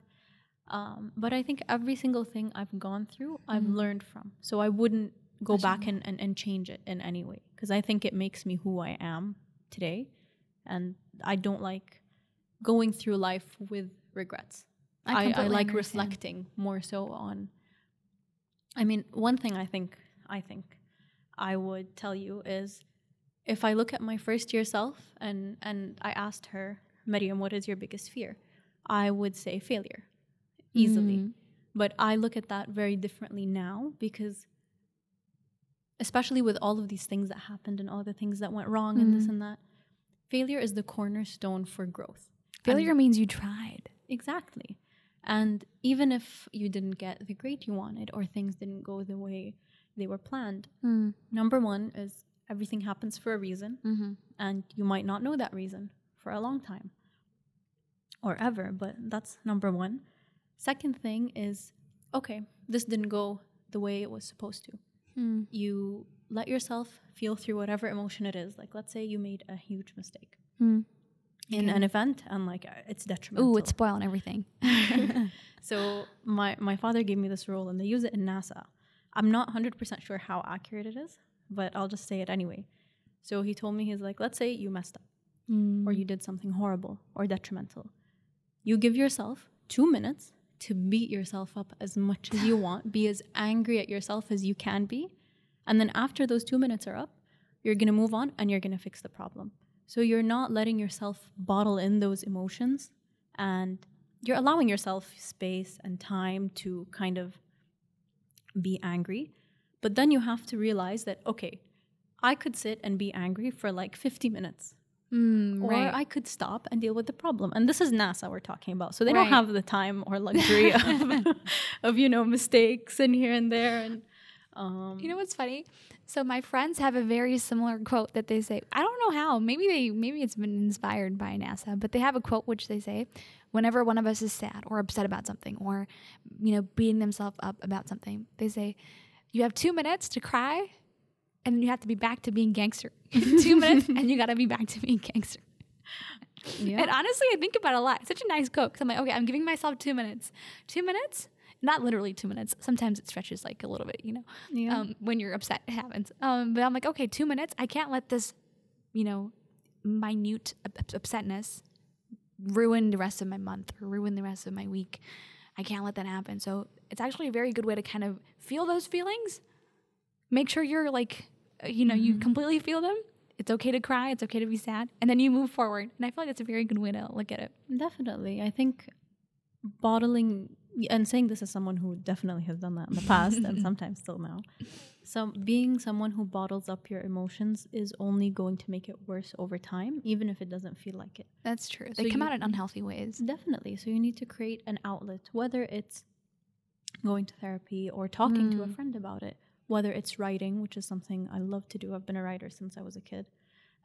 Um, but I think every single thing I've gone through, I've Mhm. learned from. So I wouldn't go back and, and, and change it in any way because I think it makes me who I am today. And I don't like going through life with regrets. I, I, completely like understand. reflecting more so on. I mean, one thing I think I think I would tell you is if I look at my first year self and and I asked her Maryam, what is your biggest fear? I would say failure easily. Mm. But I look at that very differently now because, especially with all of these things that happened and all the things that went wrong and this Mm. and that, failure is the cornerstone for growth. Failure means you tried. Exactly. And even if you didn't get the grade you wanted or things didn't go the way they were planned, Mm. number one is everything happens for a reason, Mm-hmm. and you might not know that reason for a long time or ever, but that's number one. Second thing is okay, this didn't go the way it was supposed to. Mm. You let yourself feel through whatever emotion it is. Like, let's say you made a huge mistake Mm. in Okay. an event and like uh, it's detrimental. Ooh, it's spoiling everything. so my my father gave me this rule and they use it in NASA. I'm not 100% sure how accurate it is, but I'll just say it anyway. So he told me he's like, let's say you messed up Mm. or you did something horrible or detrimental. You give yourself 2 minutes to beat yourself up as much as you want, be as angry at yourself as you can be, and then after those 2 minutes are up, you're going to move on and you're going to fix the problem. So you're not letting yourself bottle in those emotions and you're allowing yourself space and time to kind of be angry. But then you have to realize that, okay, I could sit and be angry for like 50 minutes. Mm, Or right. I could stop and deal with the problem. And this is NASA we're talking about. So they Right. don't have the time or luxury of, of, you know, mistakes and here and there. And um, You know what's funny? So my friends have a very similar quote that they say. I don't know how. Maybe they maybe it's been inspired by NASA, but they have a quote which they say, whenever one of us is sad or upset about something or you know beating themselves up about something, they say, you have two minutes to cry, and then you have to be back to being gangster. two minutes, and you got to be back to being gangster. yeah. And honestly, I think about it a lot. It's such a nice quote. 'cause I'm like, okay, I'm giving myself two minutes. Two minutes? Not literally two minutes. Sometimes it stretches like a little bit, you know. Yeah. Um, when you're upset, it happens. Um, but I'm like, okay, two minutes. I can't let this, you know, minute up- up- upsetness ruin the rest of my month or ruin the rest of my week. I can't let that happen. So it's actually a very good way to kind of feel those feelings. Make sure you're like, uh, you know, you completely feel them. It's okay to cry. It's okay to be sad, and then you move forward. And I feel like that's a very good way to look at it. Definitely. I think bottling and saying this as someone who definitely has done that in the past and sometimes still now. So being someone who bottles up your emotions is only going to make it worse over time, even if it doesn't feel like it. That's true. So They come you- out in unhealthy ways. Definitely. So you need to create an outlet, whether it's going to therapy or talking to a Mm. friend about it, whether it's writing, which is something I love to do. I've been a writer since I was a kid.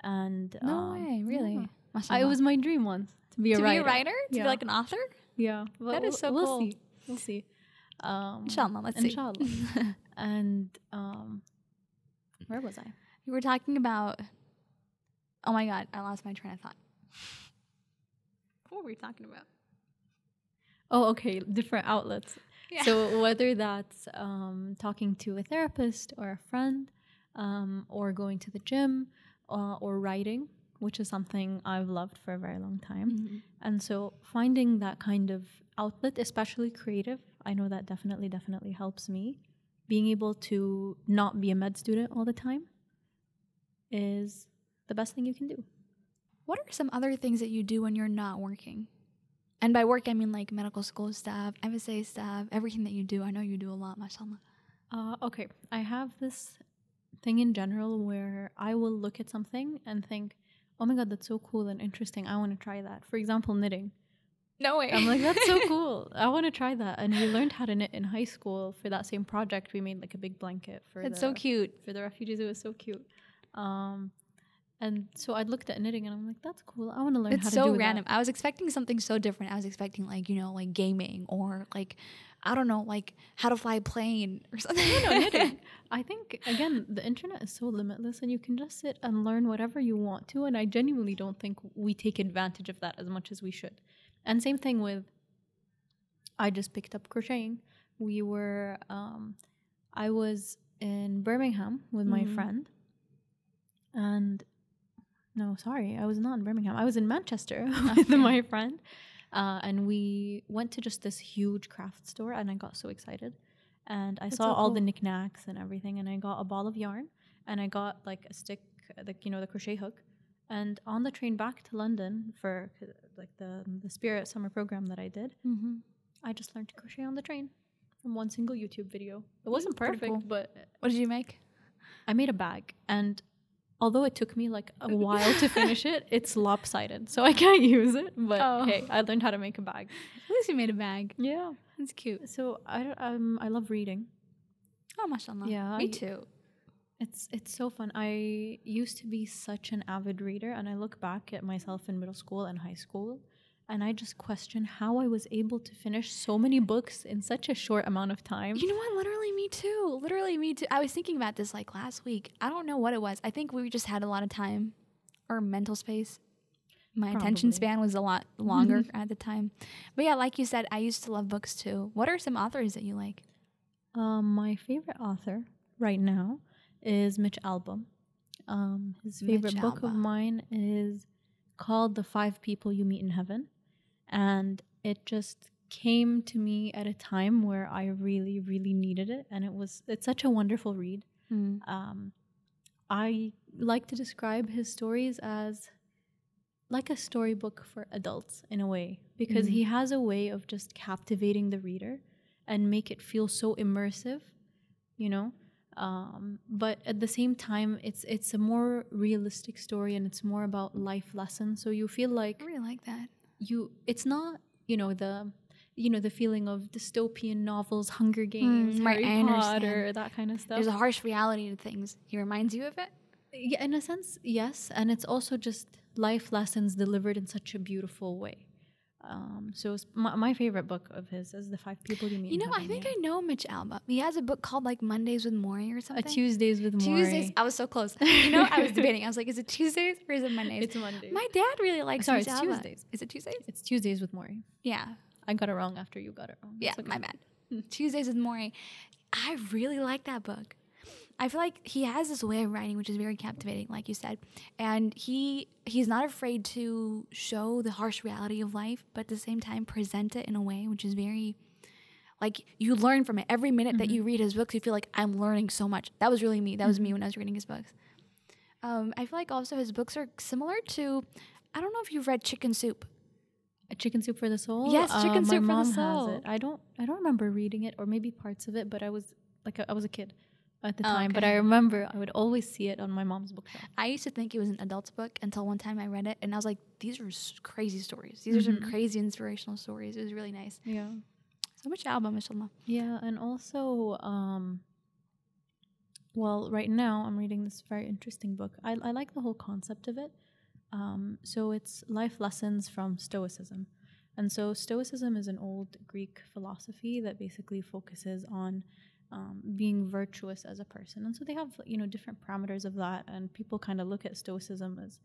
And No um, way, really. yeah. I, it was my dream once to be a to writer. be a writer, to Yeah. be like an author. Yeah, That is so we'll cool. See. We'll see. Um, Inshallah, let's see. inshallah. and um, where was I? You were talking about. Oh my god, I lost my train of thought. What were we talking about? Oh, okay, different outlets. Yeah. So whether that's um, talking to a therapist or a friend, um, or going to the gym, uh, or writing, which is something I've loved for a very long time. Mm-hmm. And so finding that kind of outlet, especially creative, I know that definitely, definitely helps me. Being able to not be a med student all the time is the best thing you can do. What are some other things that you do when you're not working? And by work, I mean like medical school stuff, MSA stuff, everything that you do. I know you do a lot, mashallah. Uh, okay, I have this thing in general where I will look at something and think, oh my god, that's so cool and interesting. I want to try that. For example, knitting. No way. I'm like, that's so cool. I want to try that. And we learned how to knit in high school for that same project. We made like a big blanket for It's the, so cute. for the refugees. It was so cute. Um, and so I looked at knitting and I'm like, that's cool. I want to learn how It's to so do random. that. I was expecting something so different. I was expecting like you know like gaming or like I don't know like how to fly a plane or something. no, knitting. I think again, the internet is so limitless, and you can just sit and learn whatever you want to. And I genuinely don't think we take advantage of that as much as we should. And same thing with, I just picked up crocheting. We were, um, I was in Birmingham with my Mhm. friend, and no, sorry, I was not in Birmingham. I was in Manchester with my friend. Uh, and we went to just this huge craft store, and I got so excited. And I That's saw so all the knickknacks and everything, and I got a ball of yarn, and I got like a stick, like you know, the crochet hook, And on the train back to London for like the the Spirit summer program that I did, Mm-hmm. I just learned to crochet on the train from one single YouTube video. It wasn't perfect, cool. but What did you make? I made a bag and although it took me like a while to finish it, it's lopsided. So I can't use it. But Oh. hey, I learned how to make a bag. At least you made a bag. Yeah. That's cute. So I um I love reading. Oh, mashallah. Yeah, Me I- too. It's it's so fun. I used to be such an avid reader and I look back at myself in middle school and high school and I just question how I was able to finish so many books in such a short amount of time. You know what? Literally, me too. Literally, me too. I was thinking about this like last week. I don't know what it was. I think we just had a lot of time or mental space. My attention span was a lot longer at the time. But yeah, like you said, I used to love books too. What are some authors that you like? Um, my favorite author right now is Mitch Albom. Um, his favorite Mitch book of mine is called The Five People You Meet in Heaven. And it just came to me at a time where I really, really needed it. And it was, it's such a wonderful read. Um, I like to describe his stories as like a storybook for adults in a way because Mm. he has a way of just captivating the reader and make it feel so immersive, you know. Um, but at the same time, it's it's a more realistic story and it's more about life lessons. So you feel like I really like that. you it's not you know the you know the feeling of dystopian novels, Hunger Games, Mm, Harry understand. Potter, that kind of stuff. There's a harsh reality to things. He reminds you of it. Yeah, in a sense, yes, and it's also just life lessons delivered in such a beautiful way. Um, so my, my favorite book of his is the Five People You Meet. You know, I think. I know Mitch Albom. He has a book called like Mondays with Morrie or something. a. Tuesdays with Morrie. Tuesdays. I was so close. You know, I was debating. I was like, is it Tuesdays or is it Mondays? It's Monday. My dad really likes Sorry, Mitch it's Albom. Tuesdays. Is it Tuesdays? It's Tuesdays with Morrie. Yeah. I got it wrong after you got it wrong. Yeah, okay. my bad. Tuesdays with Morrie. I really like that book. I feel like he has this way of writing which is very captivating, like you said. And he he's not afraid to show the harsh reality of life, but at the same time present it in a way which is very like you learn from it. Every minute that you mm-hmm. read his books, you feel like I'm learning so much. That was really me. That was me mm-hmm. when I was reading his books. Um, I feel like also his books are similar to I don't know if you've read Chicken Soup. A Chicken Soup for the Soul. Yes, Chicken uh, my Soup for the Soul. I don't. I don't remember reading it, or maybe parts of it. But I was like, a, I was a kid at the Oh, time. But. I remember I would always see it on my mom's bookshelf. I used to think it was an adult's book until one time I read it and I was like, these are s- crazy stories. These are some crazy inspirational stories. It was really nice. Yeah. So much album, mashallah. Yeah, and also, um, well, right now I'm reading this very interesting book. I, I like the whole concept of it. Um, so it's life lessons from Stoicism. And so Stoicism is an old Greek philosophy that basically focuses on um, being virtuous as a person. And so they have, you know, different parameters of that. And people kind of look at Stoicism as,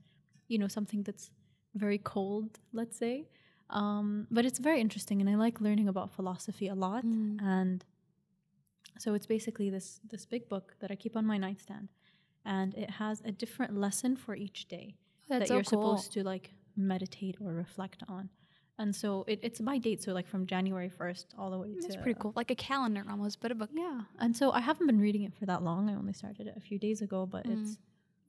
you know, something that's very cold, let's say. Um, but it's very interesting, and I like learning about philosophy a lot. Mm. And so it's basically this this big book that I keep on my nightstand, and it has a different lesson for each day that so you're cool. supposed to like meditate or reflect on. And so it, it's by date, so like from January first all the way That's to pretty cool. Like a calendar almost, but a book. yeah. And so I haven't been reading it for that long. I only started it a few days ago, but Mm. it's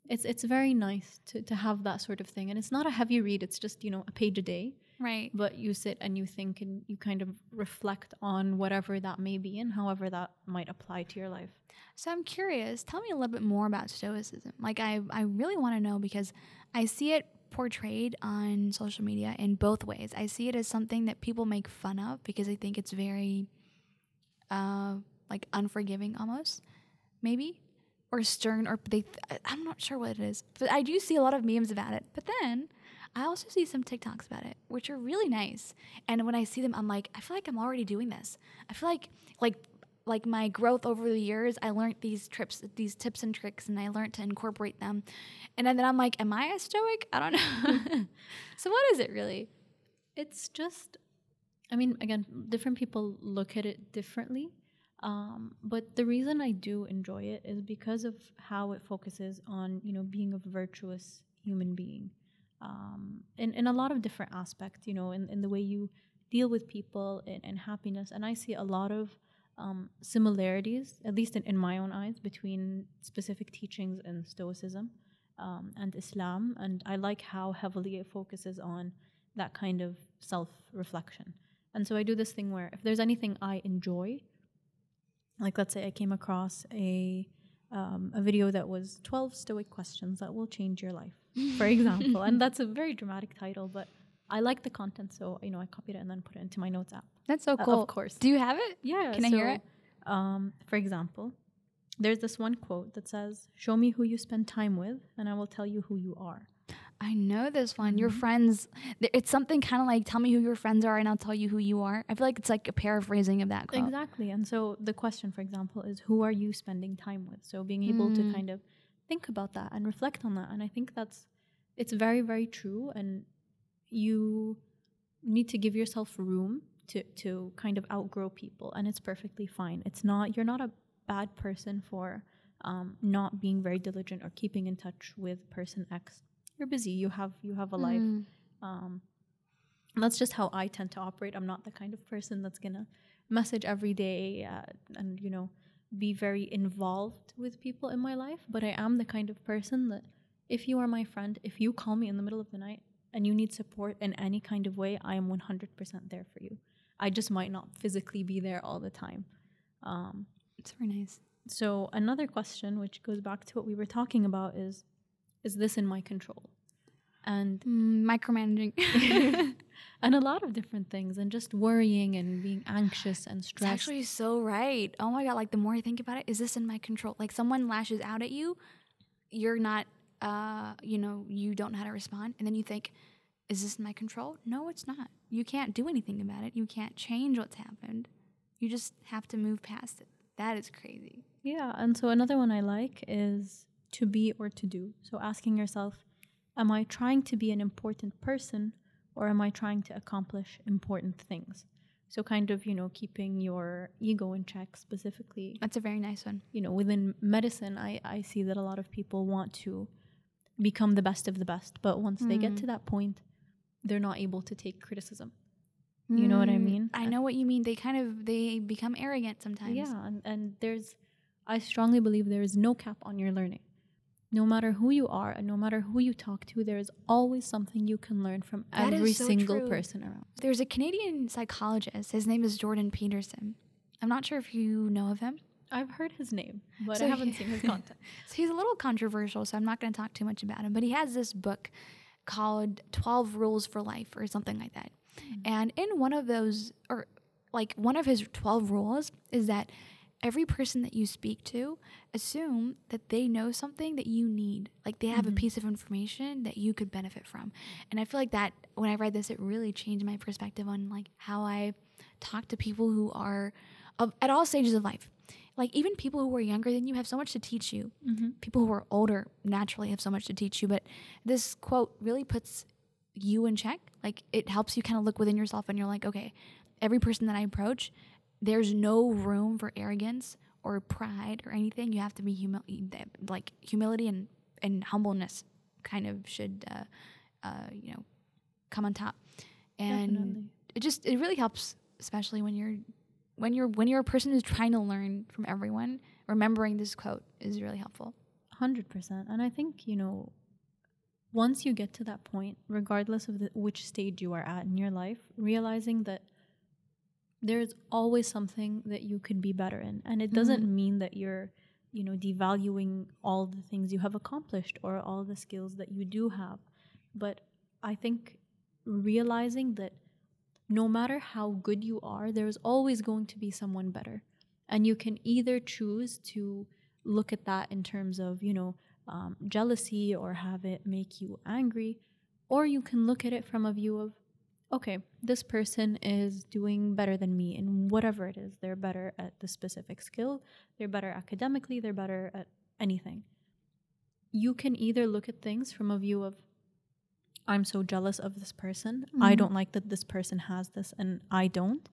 it's it's very nice to to have that sort of thing. And it's not a heavy read. It's just you know a page a day Right. but you sit and you think and you kind of reflect on whatever that may be and however that might apply to your life. So I'm curious. Tell me a little bit more about Stoicism. Like I, I really want to know because I see it portrayed on social media in both ways. I see it as something that people make fun of because I think it's very, uh, like unforgiving almost, maybe, or stern, or they. Th- I'm not sure what it is, but I do see a lot of memes about it. But then. I also see some TikToks about it, which are really nice. And when I see them, I'm like, I feel like I'm already doing this. I feel like, like like my growth over the years, I learned these trips, these tips and tricks, and I learned to incorporate them. And then I'm like, am I a stoic? I don't know. so what is it really? It's just, I mean, again, different people look at it differently. Um, but the reason I do enjoy it is because of how it focuses on, you know, being a virtuous human being. Um, in, in a lot of different aspects, you know, in, in the way you deal with people and, and happiness. And I see a lot of um, similarities, at least in, in my own eyes, between specific teachings in Stoicism. um, and Islam. And I like how heavily it focuses on that kind of self reflection. And so I do this thing where if there's anything I enjoy, like let's say I came across a um, a video that was 12 stoic questions that will change your life, for example. and that's a very dramatic title, but I like the content, so you know I copied it and then put it into my notes app. That's so Uh, cool. of course. Do you have it? Yeah. Can I hear it? Um, for example, there's this one quote that says, "Show me who you spend time with, and I will tell you who you are." I know this one. Your Mhm. friends. It's something kind of like, "Tell me who your friends are, and I'll tell you who you are." I feel like it's like a paraphrasing of that quote. Exactly. And so the question, for example, is who are you spending time with? So being able Mm. to kind of think about that and reflect on that. And I think that's it's very, very true. And you need to give yourself room to to kind of outgrow people. And it's perfectly fine. It's not you're not a bad person for um, not being very diligent or keeping in touch with person X. You're busy. You have you have a life. Mm. Um, that's just how I tend to operate. I'm not the kind of person that's gonna message every day uh, and you know be very involved with people in my life. But I am the kind of person that if you are my friend, if you call me in the middle of the night and you need support in any kind of way, I am 100% there for you. I just might not physically be there all the time. Um, It's very nice. so another question, which goes back to what we were talking about, is is this in my control? And Mm, micromanaging. and a lot of different things, and just worrying and being anxious and It's stressed. actually so right. Oh my god! Like the more I think about it, is this in my control? Like someone lashes out at you, you're not, uh, you know, you don't know how to respond, and then you think, is this in my control? No, it's not. You can't do anything about it. You can't change what's happened. You just have to move past it. That is crazy. yeah, and so another one I like is to be or to do. So asking yourself, am I trying to be an important person, or am I trying to accomplish important things? So kind of you know keeping your ego in check specifically That's a very nice one. you know within medicine i i see that a lot of people want to become the best of the best but once they get Mm. to that point they're not able to take criticism You know what I Mm, mean? I know what you mean. They kind of they become arrogant sometimes. yeah and, and there's i strongly believe there is no cap on your learning no matter who you are and no matter who you talk to there is always something you can learn from That every so single true. person around There's a Canadian psychologist. His name is Jordan Peterson. I'm not sure if you know of him. I've heard his name but So i haven't he- seen his content So he's a little controversial, so I'm not going to talk too much about him. But he has this book called 12 Rules for Life or something like that. And in one of those, or like one of his 12 rules, is that every person that you speak to, assume that they know something that you need. Like they have a Mhm. piece of information that you could benefit from. And I feel like that when I read this, it really changed my perspective on like how I talk to people who are of, at all stages of life. Like even people who are younger than you have so much to teach you mm-hmm. people who are older naturally have so much to teach you, but this quote really puts you in check. Like it helps you kind of look within yourself and you're like, okay, every person that I approach, there's no room for arrogance or pride or anything. You have to be humil- like humility and, and humbleness kind of should, uh, uh, you know, come on top. And Definitely. it just, it really helps, especially when you're, when you're, when you're a person who's trying to learn from everyone, remembering this quote is really helpful. Hundred percent, and I think you know, once you get to that point, regardless of the, which stage you are at in your life, realizing that there's always something that you could be better in, and it doesn't mm-hmm. mean that you're, you know, devaluing all the things you have accomplished or all the skills that you do have, but I think realizing that no matter how good you are, there's always going to be someone better, and you can either choose to look at that in terms of you know um, jealousy or have it make you angry or you can look at it from a view of okay this person is doing better than me in whatever it is. They're better at the specific skill they're better academically they're better at anything. You can either look at things from a view of i'm so jealous of this person i Mhm. don't like that this person has this and i don't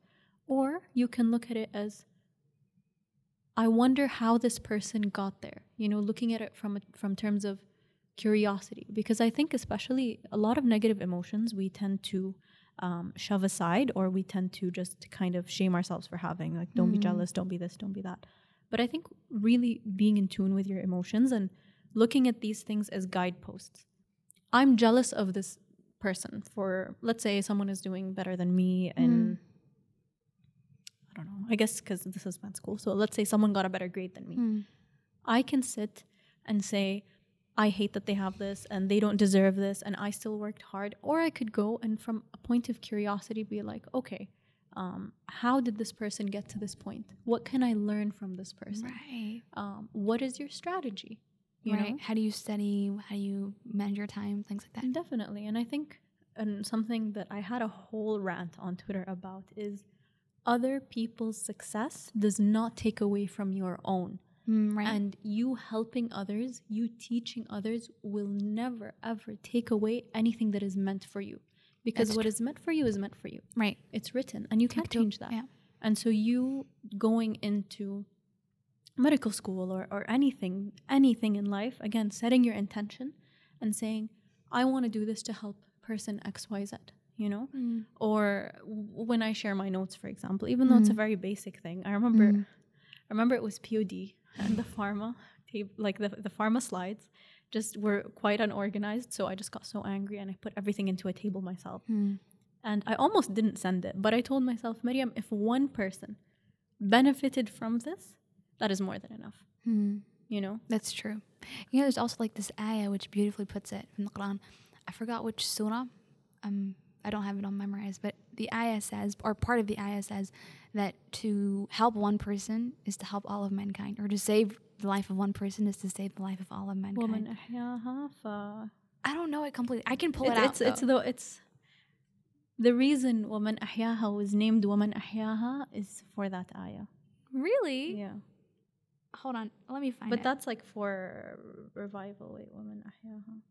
or you can look at it as I wonder how this person got there. You know, looking at it from a, from terms of curiosity, because I think especially a lot of negative emotions we tend to um, shove aside, or we tend to just kind of shame ourselves for having. Like, don't be Mm. jealous, don't be this, don't be that. But I think really being in tune with your emotions and looking at these things as guideposts. I'm jealous of this person for, let's say, someone is doing better than me and I don't know, I guess because this is med school. So let's say someone got a better grade than me. Mm. I can sit and say, I hate that they have this and they don't deserve this and I still worked hard. Or I could go and from a point of curiosity be like, okay, um, how did this person get to this point? What can I learn from this person? Right. Um, what is your strategy? You right. know? How do you study? How do you manage your time? Things like that. Definitely. And I think and something that I had a whole rant on Twitter about is other people's success does not take away from your own. Mm, right. And you helping others, you teaching others will never ever take away anything that is meant for you. Because That's what is meant for you is meant for you. right. It's written and you can't change that. yeah. And so you going into medical school or, or anything, anything in life, again, setting your intention and saying, I want to do this to help person XYZ, you know? Mm. Or w- when I share my notes, for example, even though it's a Mm. very basic thing, I remember Mm. I remember it was POD and the pharma like the, the pharma slides just were quite unorganized. So I just got so angry and I put everything into a table myself. Mm. And I almost didn't send it, but I told myself, Maryam, if one person benefited from this, that is more than enough. Mm-hmm. You know? That's true. You know, there's also like this ayah which beautifully puts it from the Quran. I forgot which surah. Um, I don't have it all memorized, but the ayah says, or part of the ayah says, that to help one person is to help all of mankind, or to save the life of one person is to save the life of all of mankind. I don't know it completely. I can pull it, it out. It's though. it's the it's the reason woman ahyaha was named woman ahyaha is for that ayah. Really? Yeah Hold on, let me find But it. that's like for revival. Wait, woman ahyaha.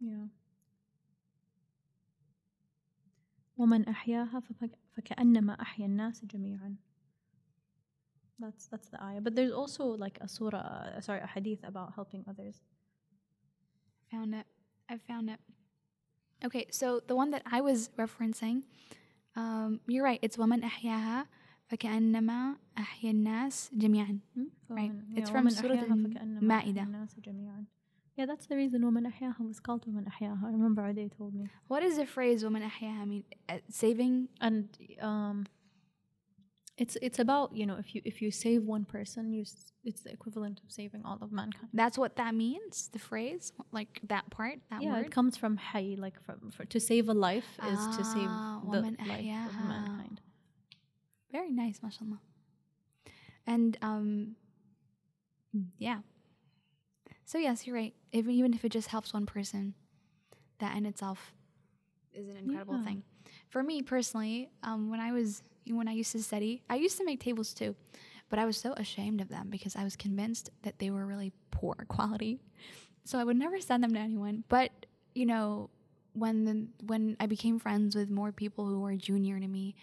Yeah. ومن أحياها فك- فكأنما أحيا الناس جميعا. That's that's the ayah. But there's also like a surah, uh, sorry, a hadith about helping others. Found it. I found it. Okay, so the one that I was referencing, um, you're right. It's woman أحياها فكأنما أحيا الناس جميعا. Hmm? Right. فمن- It's yeah, from ومن Surah أحياها فكأنما أحيا Al-Ma'idah. الناس جميعا. Yeah, that's the reason woman أحياها was called woman أحياها. I remember they told me. What does the phrase woman أحياها mean? Uh, saving? And um, it's it's about you know if you if you save one person, you s- it's the equivalent of saving all of mankind. That's what that means. The phrase, like that part, that yeah, word. it comes from hay, like from for, to save a life is ah, to save ah, the life yeah. of mankind. Very nice, mashallah. And um, yeah. So yes, you're right. If, even if it just helps one person, that in itself is an incredible yeah. thing. For me personally, um, when I was when I used to study, I used to make tables too, but I was so ashamed of them because I was convinced that they were really poor quality. So I would never send them to anyone. But you know, when the, when I became friends with more people who were junior to me,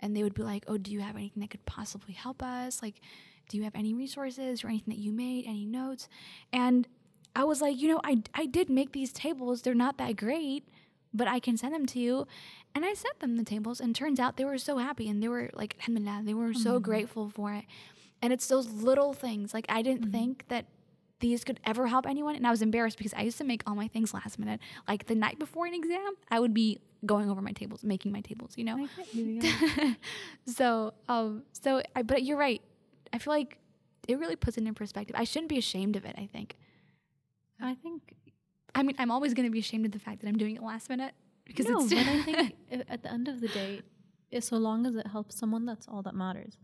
and they would be like, "Oh, do you have anything that could possibly help us? Like, do you have any resources or anything that you made, any notes?" And I was like, "You know, I I did make these tables. They're not that great, but I can send them to you." And I sent them the tables, and turns out they were so happy, and they were like, "Alhamdulillah," they were so grateful for it. And it's those little things. Like I didn't think that these could ever help anyone, and I was embarrassed because I used to make all my things last minute. Like the night before an exam, I would be going over my tables, making my tables. You know. I get you, yeah. so um so I, but you're right i feel like it really puts it in perspective i shouldn't be ashamed of it i think I think i mean i'm always going to be ashamed of the fact that i'm doing it last minute because no, it's but I think at the end of the day, so long as it helps someone, that's all that matters.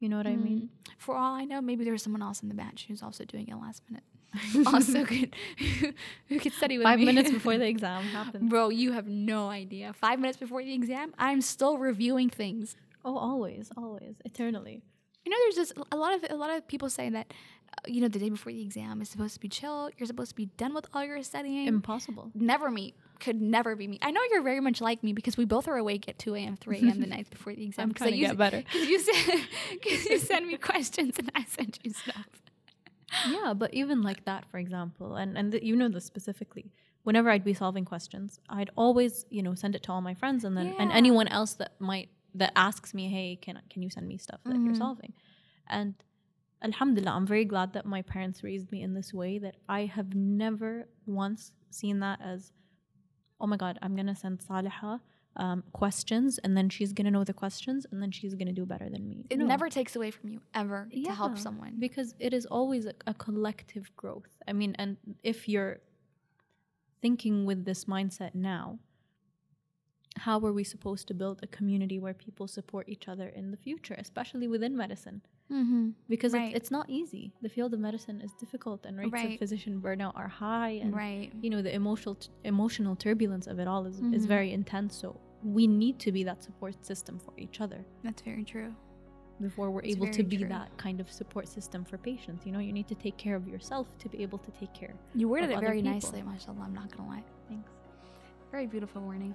You know what I mean? Mm. for all i know maybe there's someone else in the batch who's also doing it last minute also could who could study with Five me minutes before the exam happens. bro you have no idea five minutes before the exam i'm still reviewing things Oh, always, always, eternally. You know, there's this a lot of a lot of people say that, you know, the day before the exam is supposed to be chill. You're supposed to be done with all your studying. Impossible. never me. Could never be me. I know you're very much like me because we both are awake at 2 a.m., 3 a.m. the night before the exam. I'm trying to get better. Cause you, send, you send me questions and I send you stuff. yeah, but even like that, for example, and and th- you know this specifically. whenever I'd be solving questions, I'd always, you know, send it to all my friends and then and anyone else that might that asks me, "Hey, can can you send me stuff that you're Mhm. solving?" And alhamdulillah, I'm very glad that my parents raised me in this way that I have never once seen that as oh my god, I'm going to send Saliha um, questions and then she's going to know the questions and then she's going to do better than me. It No. never takes away from you ever to help someone. because it is always a, a collective growth. I mean, and if you're thinking with this mindset now, how are we supposed to build a community where people support each other in the future, especially within medicine? Mm-hmm. Because Right. it's, it's not easy. The field of medicine is difficult, and rates Right. of physician burnout are high, and Right. you know the emotional emotional turbulence of it all is, is Mhm. very intense. So we need to be that support system for each other That's very true. before we're It's able to be true. that kind of support system for patients. You know, you need to take care of yourself to be able to take care. You worded it very people. nicely, mashallah. I'm not gonna lie. Thanks. Very beautiful warning.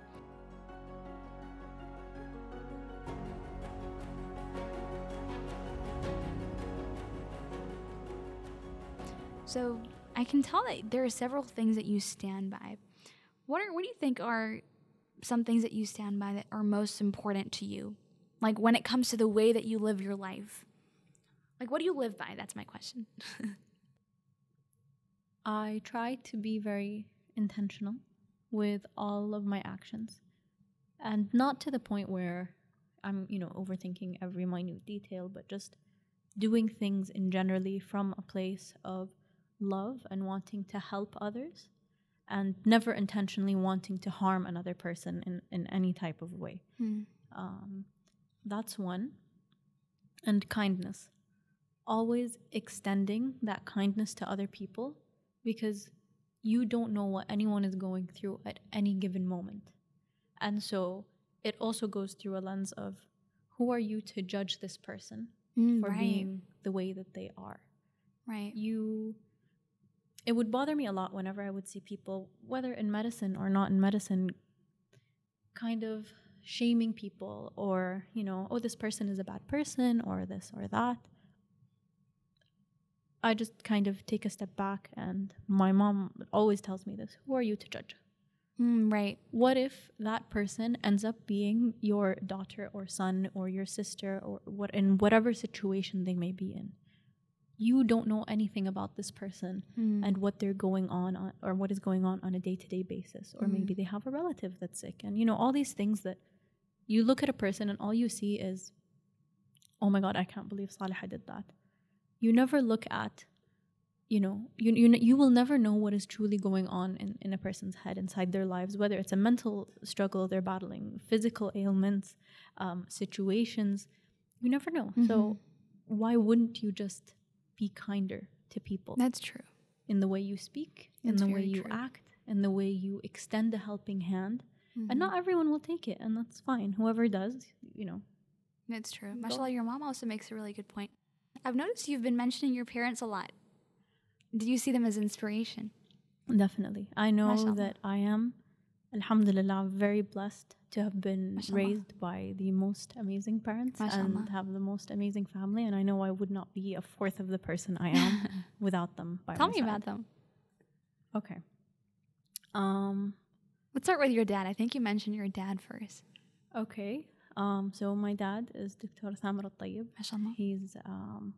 So I can tell that there are several things that you stand by. What are what do you think are some things that you stand by that are most important to you? Like when it comes to the way that you live your life. Like what do you live by? That's my question. I try to be very intentional with all of my actions and not to the point where I'm, you know, overthinking every minute detail, but just doing things in generally from a place of love and wanting to help others and never intentionally wanting to harm another person in, in any type of way. Hmm. Um, that's one. And kindness. Always extending that kindness to other people because you don't know what anyone is going through at any given moment. And so it also goes through a lens of who are you to judge this person Mm, for right. being the way that they are? right. you it would bother me a lot whenever I would see people, whether in medicine or not in medicine, kind of shaming people or, you know, oh, this person is a bad person or this or that. I just kind of take a step back, and my mom always tells me this who are you to judge? Mm, right. What if that person ends up being your daughter or son or your sister or what in whatever situation they may be in? You don't know anything about this person Mm. and what they're going on, on or what is going on on a day-to-day basis or maybe they have a relative that's sick and you know all these things that you look at a person and all you see is oh my god I can't believe Salih did that. You never look at you know you, you you will never know what is truly going on in, in a person's head inside their lives whether it's a mental struggle they're battling physical ailments um, situations you never know. So why wouldn't you just be kinder to people That's true. in the way you speak, in the way you true. act, in the way you extend a helping hand. Mm-hmm. And not everyone will take it, and that's fine. Whoever does, you know. That's true. Go. Mashallah, your mom also makes a really good point. I've noticed you've been mentioning your parents a lot. Do you see them as inspiration? Definitely. I know Mashallah. that I am, alhamdulillah, very blessed to have been Mashallah. raised by the most amazing parents Mashallah. and have the most amazing family. And I know I would not be a fourth of the person I am without them by Tell me side. about them. Okay. Um, Let's start with your dad. I think you mentioned your dad first. okay. Um, so my dad is Dr. Thamar Altayeb. Mashallah. He's um,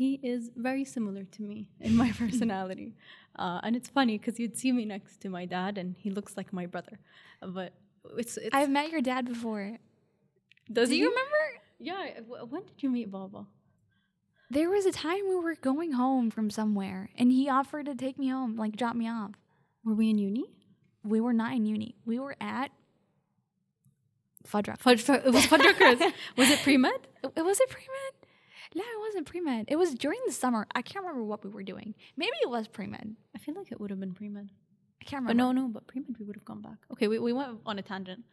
he is very similar to me in my personality, uh, and it's funny because you'd see me next to my dad, and he looks like my brother, but it's it's. I've met your dad before. does Do he? you remember? Yeah. w- When did you meet Baba? There was a time we were going home from somewhere and he offered to take me home, like drop me off. Were we in uni? We were not in uni. We were at Fudra. Fudge, it was Fudge Was it pre med? Was it pre med? No, it wasn't pre med. It was during the summer. I can't remember what we were doing. Maybe it was pre med. I feel like it would have been pre med. I can't But remember. no, no, but pre med we would have gone back. Okay, we, we went on a tangent.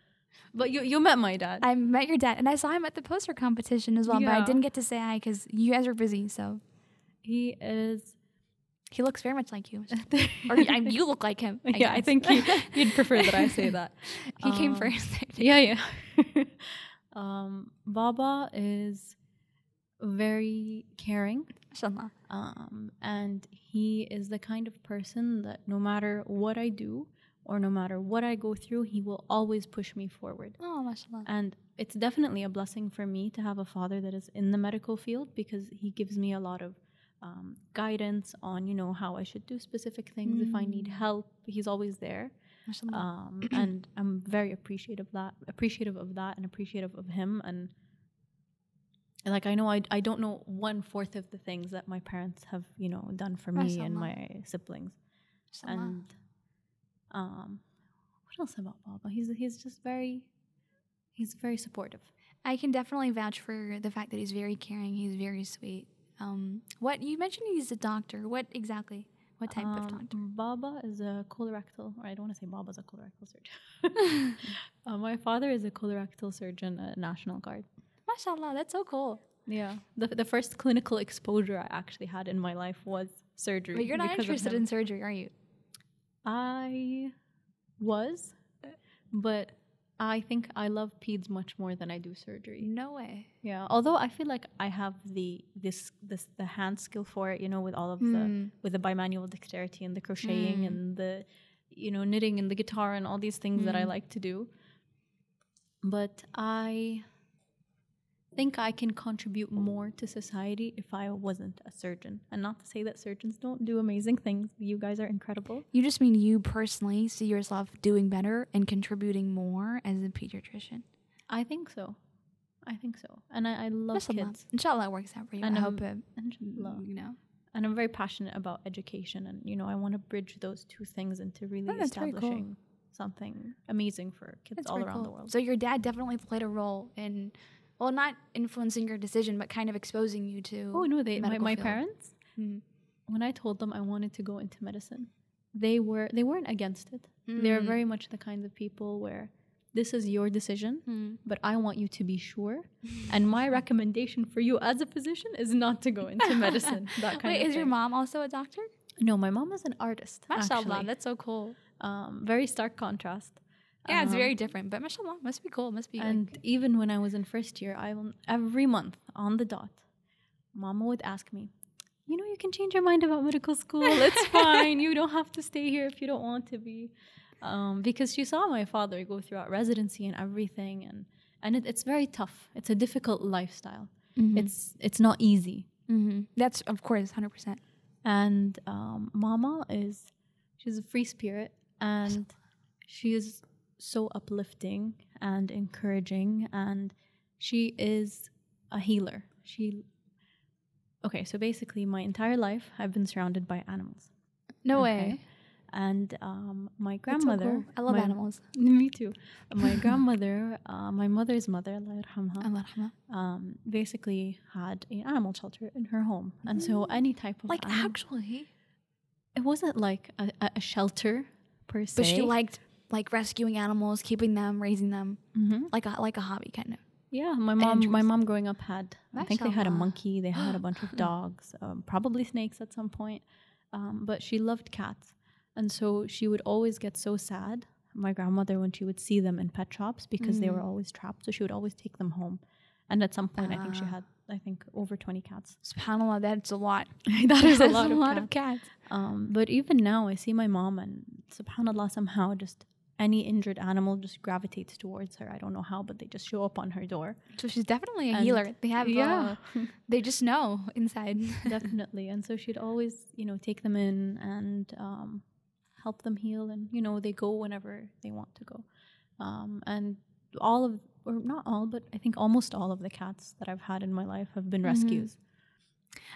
But you you met my dad. I met your dad and I saw him at the poster competition as well, but I didn't get to say hi because you guys were busy. So he is. he looks very much like you, or I, you look like him. I yeah, I think he, you'd prefer that I say that. he came Um, first. Yeah, yeah. um, Baba is very caring. Mashallah. Um, and he is the kind of person that no matter what I do or no matter what I go through, he will always push me forward. Oh, mashallah. And it's definitely a blessing for me to have a father that is in the medical field because he gives me a lot of um, guidance on, you know, how I should do specific things. If I need help, he's always there. Mashallah. Um, and I'm very appreciative of that, appreciative of that, and appreciative of him. And like I know I I don't know one fourth of the things that my parents have you know done for me and my siblings. And um, what else about Baba? He's he's just very he's very supportive. I can definitely vouch for the fact that he's very caring. He's very sweet. Um, what you mentioned he's a doctor. What exactly? What type of Um, doctor? Baba is a colorectal, or I don't want to say Baba's a colorectal surgeon. uh, my father is a colorectal surgeon at National Guard. Mashallah, that's so cool. Yeah, the the first clinical exposure I actually had in my life was surgery. But you're not interested in surgery, are you? I was, but I think I love peds much more than I do surgery. No way. Yeah, although I feel like I have the this this the hand skill for it, you know, with all of Hmm. the with the bimanual dexterity and the crocheting and the you know knitting and the guitar and all these things that I Mm. like to do. But I think I can contribute more to society if I wasn't a surgeon. And not to say that surgeons don't do amazing things. You guys are incredible. You just mean you personally see yourself doing better and contributing more as a pediatrician. I think so. I think so. And I, I love Mashallah. kids. Inshallah, it works out for you. And, I hope it, Inshallah. you know. and I'm very passionate about education, and you know, I want to bridge those two things into really Oh, very cool. establishing something amazing for kids That's all around the world. So your dad definitely played a role in, well, not influencing your decision, but kind of exposing you to. oh no, they my, my field. parents Mm. when I told them I wanted to go into medicine, they were they weren't against it. They're Mm. very much the kind of people where this is your decision, Mm. but I want you to be sure. and my recommendation for you as a physician is not to go into medicine. That kind Wait, of is your mom also a doctor? No, my mom is an artist. Mashallah, actually. that's so cool. Um, very stark contrast. Yeah, it's Um, very different, but mashallah, must be cool. Must be And like, even when I was in first year, I will, every month on the dot, Mama would ask me, "You know, you can change your mind about medical school. It's fine. You don't have to stay here if you don't want to be." Um, because she saw my father go throughout residency and everything, and and it, it's very tough. It's a difficult lifestyle. Mhm. It's it's not easy. Mhm. that's of course hundred percent. And um, Mama is she's a free spirit, and she is so uplifting and encouraging, and she is a healer. She okay, so basically, my entire life I've been surrounded by animals, No Okay. way. and um, my That's so grandmother. cool. I love my- animals. Me too. My grandmother, uh, my mother's mother, Allah yarhamha, Allah rahmah. um, basically had an animal shelter in her home, and so any type of Like animal- actually, it wasn't like a, a a shelter per se. but she liked like rescuing animals, keeping them, raising them, Mhm. like a like a hobby kind of. Yeah, my mom. My mom growing up had. I think they had a monkey. They had a bunch of dogs, um, probably snakes at some point. Um, but she loved cats, and so she would always get so sad. My grandmother, when she would see them in pet shops, because they were Mm. always trapped, so she would always take them home. And at some point, I think she Ah. had, I think, over twenty cats. Subhanallah, that's a lot. that is a lot, of, lot cats. of cats. Um, but even now, I see my mom, and subhanallah, somehow just any injured animal just gravitates towards her. I don't know how, but they just show up on her door. So she's definitely a And- healer. They have, yeah. uh, they just know inside. definitely and so she'd always you know take them in and um, help them heal and you know they go whenever they want to go um, and all of or not all but i think almost all of the cats that i've had in my life have been Mhm. rescues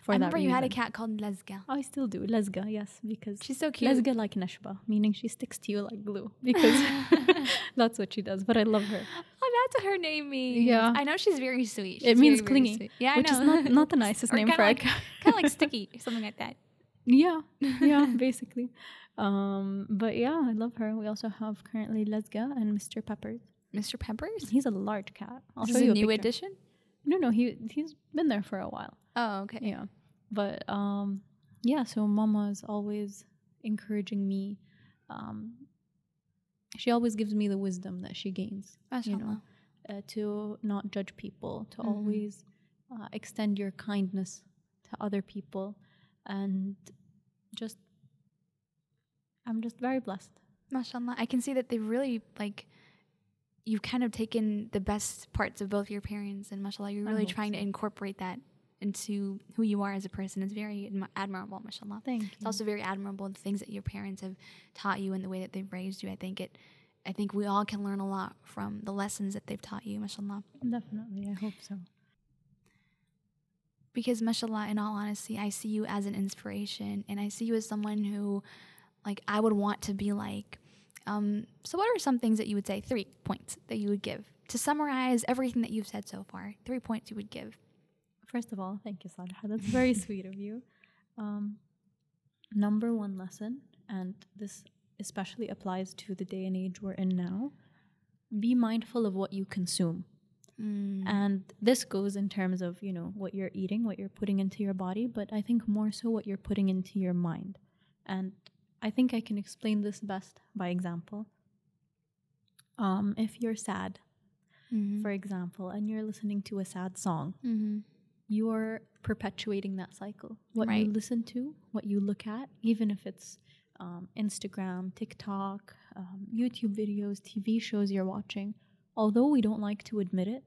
for I that remember you had a cat called Lesga. i still do lesga yes because She's so cute. lesga like nashba meaning she sticks to you like glue because that's what she does but i love her Oh, that's what her name means. Yeah. I know she's very sweet. It means very, very clingy, sweet. Yeah, which I is not not the nicest name for like, a cat kind of like sticky or something like that. Yeah, yeah, basically. Um, but yeah, I love her. We also have currently Lesga and Mr. Peppers. Mr. Peppers. He's a large cat. I'll This show is you a new picture. edition. No, no, he he's been there for a while. Oh, okay. Yeah, but um, yeah. So Mama is always encouraging me. Um, she always gives me the wisdom that she gains. You know, Mashallah. uh, to not judge people, to Mhm. always uh, extend your kindness to other people and just i'm just very blessed mashallah i can see that they've really like you've kind of taken the best parts of both your parents and mashallah you're really trying to incorporate that into who you are as a person it's very admi- admirable mashallah. Thank you. It's also very admirable the things that your parents have taught you and the way that they've raised you. I think it i think we all can learn a lot from the lessons that they've taught you mashallah. Definitely i hope so. Because mashallah in all honesty i see you as an inspiration and i see you as someone who like i would want to be like. Um, so what are some things that you would say three points that you would give? To summarize everything that you've said so far three points you would give First of all, thank you, Salha. That's very sweet of you. Um, number one lesson, and this especially applies to the day and age we're in now be mindful of what you consume. And this goes in terms of, you know, what you're eating, what you're putting into your body, but I think more so what you're putting into your mind. And I think I can explain this best by example. Um, if you're sad, Mhm. for example, and you're listening to a sad song, Mhm. You're perpetuating that cycle. What Right. you listen to, what you look at, even if it's um, Instagram, TikTok, um, YouTube videos, TV shows you're watching, although we don't like to admit it,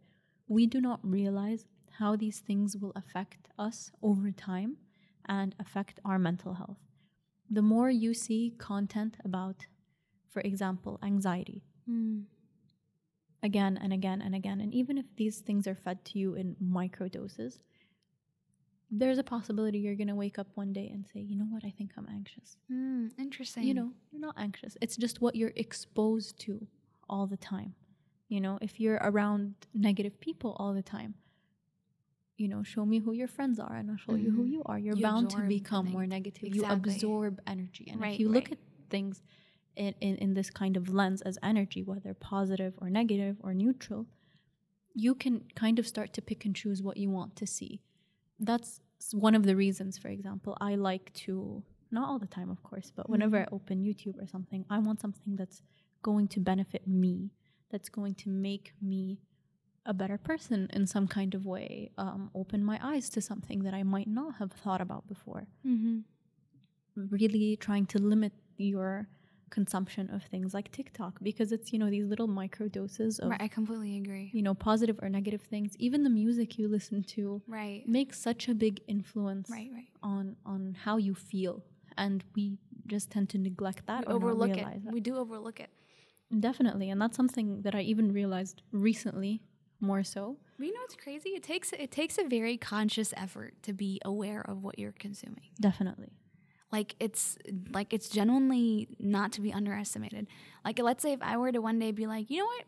we do not realize how these things will affect us over time and affect our mental health. The more you see content about, for example, anxiety, Mm. again and again and again. And even if these things are fed to you in micro doses, there's a possibility you're going to wake up one day and say, you know what, I think I'm anxious. Mm, interesting You know, you're not anxious. It's just what you're exposed to all the time. You know, if you're around negative people all the time, you know, show me who your friends are and I'll show you who Mhm. you are. You're You bound to become things. more negative. Exactly. You absorb energy. And Right, if you look at things in, in, in this kind of lens as energy, whether positive or negative or neutral, you can kind of start to pick and choose what you want to see. That's one of the reasons, for example, I like to, not all the time, of course, but whenever I open YouTube or something, I want something that's going to benefit me, that's going to make me a better person in some kind of way, um, open my eyes to something that I might not have thought about before. mm-hmm. Really trying to limit your consumption of things like TikTok because it's, you know, these little micro doses of, right i completely agree you know, positive or negative things. Even the music you listen to right makes such a big influence right right on on how you feel. And we just tend to neglect that we or overlook it that. we do overlook it Definitely. And that's something that I even realized recently more so. but you know what's crazy it takes it takes a very conscious effort to be aware of what you're consuming Definitely. Like it's like it's genuinely not to be underestimated. Like let's say if i were to one day be like you know what?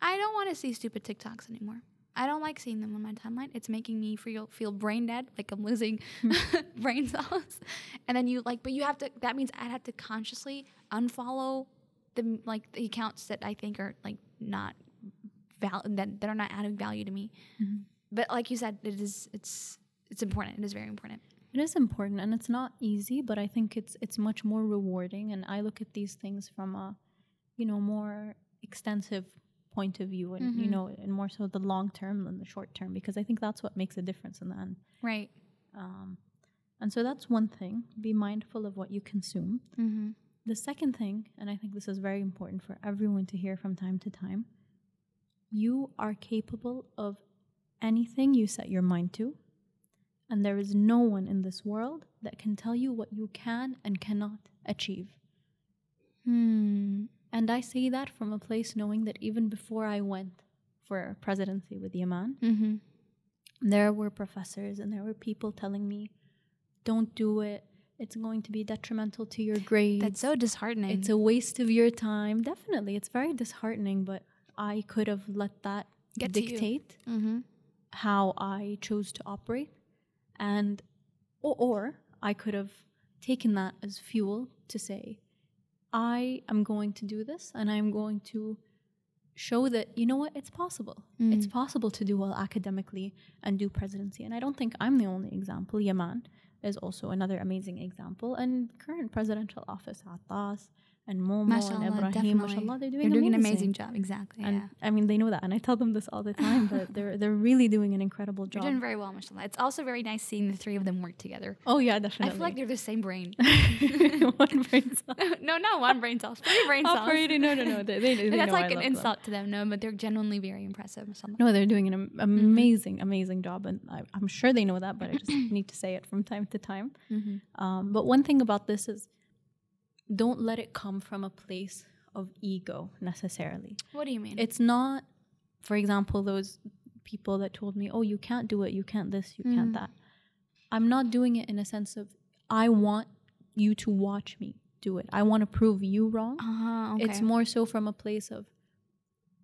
I don't want to see stupid tiktoks anymore. I don't like seeing them on my timeline. It's making me feel feel brain dead like i'm losing brain cells. And then you like but you have to that means i'd have to consciously unfollow the like the accounts that i think are like not val- that, that are not adding value to me. Mhm. but like you said it is it's it's important. It is very important It is important and it's not easy, but I think it's it's much more rewarding and I look at these things from a you know more extensive point of view and you Mhm. know and more so the long term than the short term because I think that's what makes a difference in the end. right Um, and so that's one thing. Be mindful of what you consume. mm-hmm. The second thing, and I think this is very important for everyone to hear from time to time, you are capable of anything you set your mind to. And there is no one in this world that can tell you what you can and cannot achieve. Hmm. And I say that from a place knowing that even before I went for presidency with Yaman, Mm-hmm. there were professors and there were people telling me, don't do it. It's going to be detrimental to your grades. That's so disheartening. It's a waste of your time. Definitely. It's very disheartening, but I could have let that Get dictate mm-hmm. how I chose to operate. And, or, or I could have taken that as fuel to say, I am going to do this and I'm going to show that, you know what, it's possible. It's Mm. possible to do well academically and do presidency. And I don't think I'm the only example. Yaman is also another amazing example. And current presidential office, Atas, and Momo and Ibrahim, mashallah, they're doing, They're doing an amazing. job. Exactly. And yeah. I mean, they know that, and I tell them this all the time. But they're they're really doing an incredible job. They're doing very well, mashallah. It's also very nice seeing the three of them work together. oh yeah, definitely. I feel like they're the same brain. one brain cell. no, not one brain cell. Three brain cells. Operating. No, no, no. They, they, they That's like an love them. insult to them, no, but they're genuinely very impressive. mashallah. No, they're doing an am- Mm-hmm. amazing, amazing job, and I, I'm sure they know that. But I just need to say it from time to time. Mm-hmm. Um, but one thing about this is, don't let it come from a place of ego necessarily. What do you mean? It's not, for example, those people that told me, "Oh, you can't do it. You can't this. You can't Mm. that." I'm not doing it in a sense of I want you to watch me do it. I want to prove you wrong. uh-huh, okay. It's more so from a place of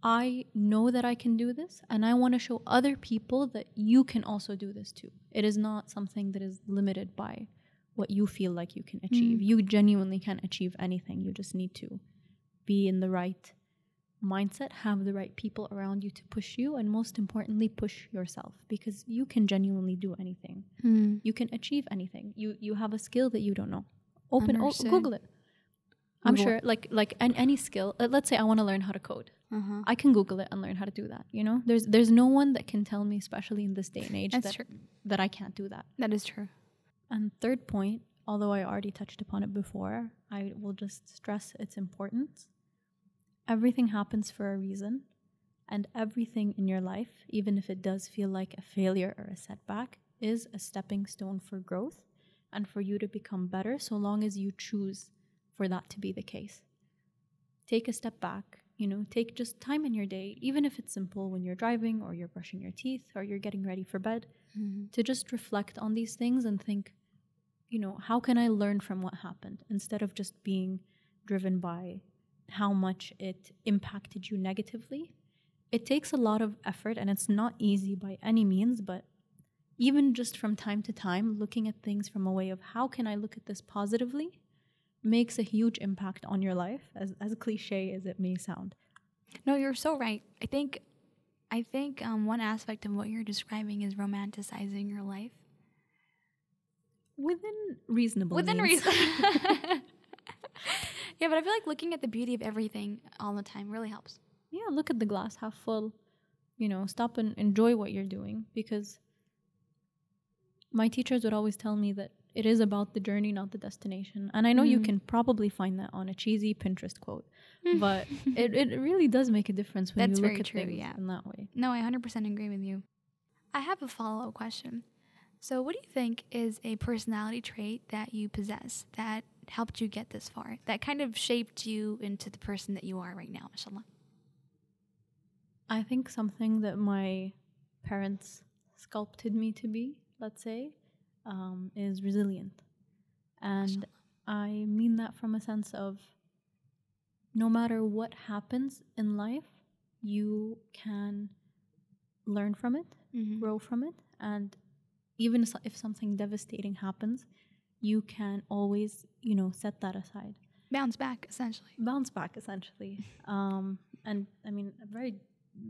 I know that I can do this and I want to show other people that you can also do this too. It is not something that is limited by what you feel like you can achieve. You genuinely can achieve anything. You just need to be in the right mindset, have the right people around you to push you, and most importantly, push yourself because you can genuinely do anything. Mm. You can achieve anything. You you have a skill that you don't know. Open, o- Google it. I'm Google sure, like like an, any skill. Uh, let's say I want to learn how to code. Uh-huh. I can Google it and learn how to do that. You know, there's there's no one that can tell me, especially in this day and age, That's that true. that I can't do that. That is true. And third point, although I already touched upon it before, I will just stress its importance. Everything happens for a reason, and everything in your life, even if it does feel like a failure or a setback, is a stepping stone for growth and for you to become better so long as you choose for that to be the case. Take a step back, you know, take just time in your day, even if it's simple when you're driving or you're brushing your teeth or you're getting ready for bed Mm-hmm. to just reflect on these things and think, you know, how can I learn from what happened instead of just being driven by how much it impacted you negatively. It takes a lot of effort and it's not easy by any means, but even just from time to time, looking at things from a way of how can I look at this positively makes a huge impact on your life, as, as cliche as it may sound. No, you're so right. I think, I think um, one aspect of what you're describing is romanticizing your life Within reasonable within reason. yeah, but I feel like looking at the beauty of everything all the time really helps. yeah, look at the glass half full. You know, stop and enjoy what you're doing because my teachers would always tell me that it is about the journey, not the destination. And I know you Mm. can probably find that on a cheesy Pinterest quote, but it, it really does make a difference when That's you look at true, things yeah. in that way. No, I 100% agree with you. I have a follow up question. So, what do you think is a personality trait that you possess that helped you get this far, that kind of shaped you into the person that you are right now, mashallah? I think something that my parents sculpted me to be, let's say, um, is resilient. And I mean that from a sense of no matter what happens in life, you can learn from it, Mm-hmm. grow from it, and even if something devastating happens, you can always, you know, set that aside Bounce back, essentially. bounce back essentially um, and i mean a very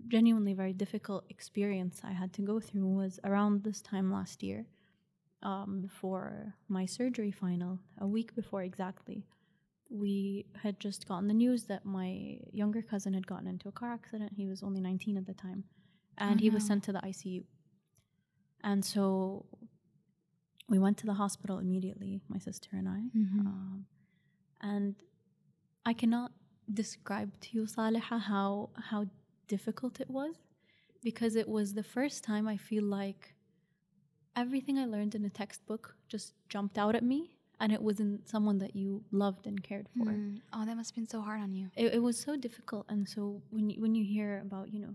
genuinely very difficult experience i had to go through was around this time last year um, before my surgery final a week before exactly we had just gotten the news that my younger cousin had gotten into a car accident. He was only 19 at the time and Oh, he was sent to the icu and so we went to the hospital immediately my sister and i. Mm-hmm. um, and I cannot describe to you, Saliha, how how difficult it was because it was the first time I feel like everything I learned in a textbook just jumped out at me, and it wasn't someone that you loved and cared for. Mm. Oh, that must have been so hard on you. It, it was so difficult, and so when you, when you hear about you know.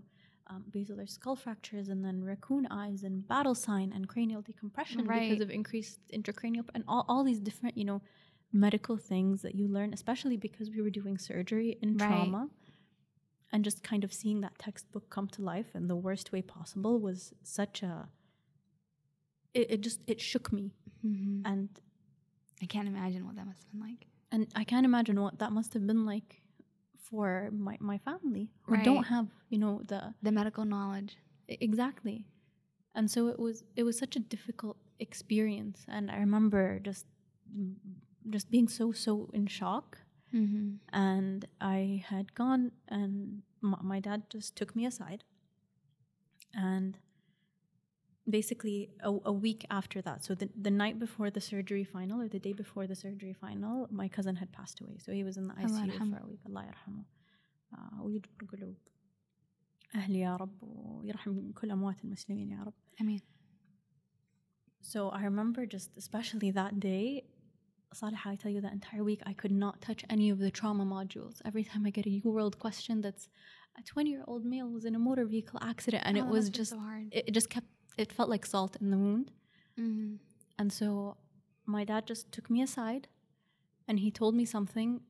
Um, basilar skull fractures and then raccoon eyes and battle sign and cranial decompression Right. because of increased intracranial and all, all these different you know medical things that you learn, especially because we were doing surgery in Right. trauma. And just kind of seeing that textbook come to life in the worst way possible was such a. It, it just it shook me, Mm-hmm. and I can't imagine what that must have been like. and I can't imagine what that must have been like for my my family who Right. don't have you know the The medical knowledge. Exactly and so it was it was such a difficult experience and i remember just just being so so in shock Mm-hmm. and I had gone, and m- my dad just took me aside, and basically a, a, week after that. So the, the night before the surgery final or the day before the surgery final, my cousin had passed away. So he was in the ICU for a week. Allah يرحمه. Uh, قلوب أهلي يا رب ويرحم كل أموات المسلمين يا رب. So I remember just especially that day, Salih, I tell you that entire week I could not touch any of the trauma modules. Every time I get a UWorld question that's a 20 year old male was in a motor vehicle accident and oh, it was just so it just kept it felt like salt in the wound. Mm-hmm. And so my dad just took me aside and he told me something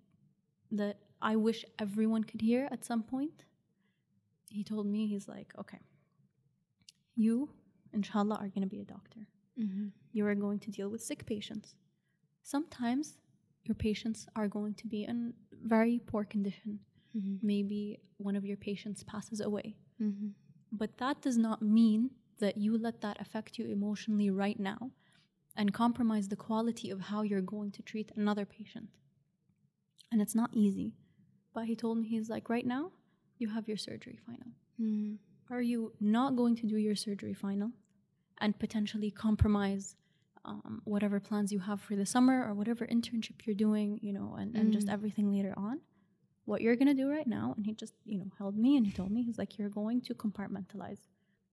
that I wish everyone could hear at some point. He told me, he's like, okay, you, inshallah, are going to be a doctor Mm-hmm. you are going to deal with sick patients. Sometimes your patients are going to be in very poor condition. Mm-hmm. Maybe one of your patients passes away. Mm-hmm. But that does not mean that you let that affect you emotionally right now and compromise the quality of how you're going to treat another patient. And it's not easy. But he told me, he's like, right now, you have your surgery final. Mm-hmm. Are you not going to do your surgery final and potentially compromise um, whatever plans you have for the summer or whatever internship you're doing, you know, and, and just Mm. everything later on? What you're going to do right now, and he just, you know, held me and he told me, he's like, you're going to compartmentalize.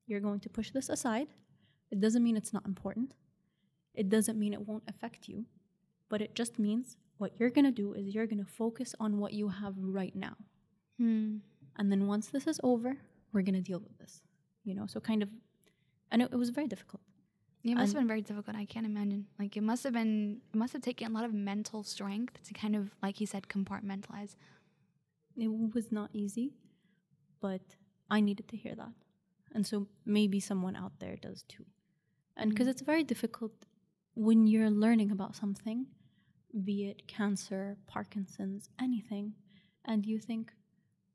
You're going to push this aside. It doesn't mean it's not important. It doesn't mean it won't affect you, but it just means what you're going to do is you're going to focus on what you have right now. Mm-hmm. And then once this is over, we're going to deal with this. You know, so kind of, and it, it was very difficult. It must have been very difficult. I can't imagine. Like it must have been. It must have taken a lot of mental strength to kind of, like he said, compartmentalize. It was not easy, but I needed to hear that. And so maybe someone out there does too. And because Mhm. it's very difficult when you're learning about something, be it cancer, Parkinson's, anything, and you think,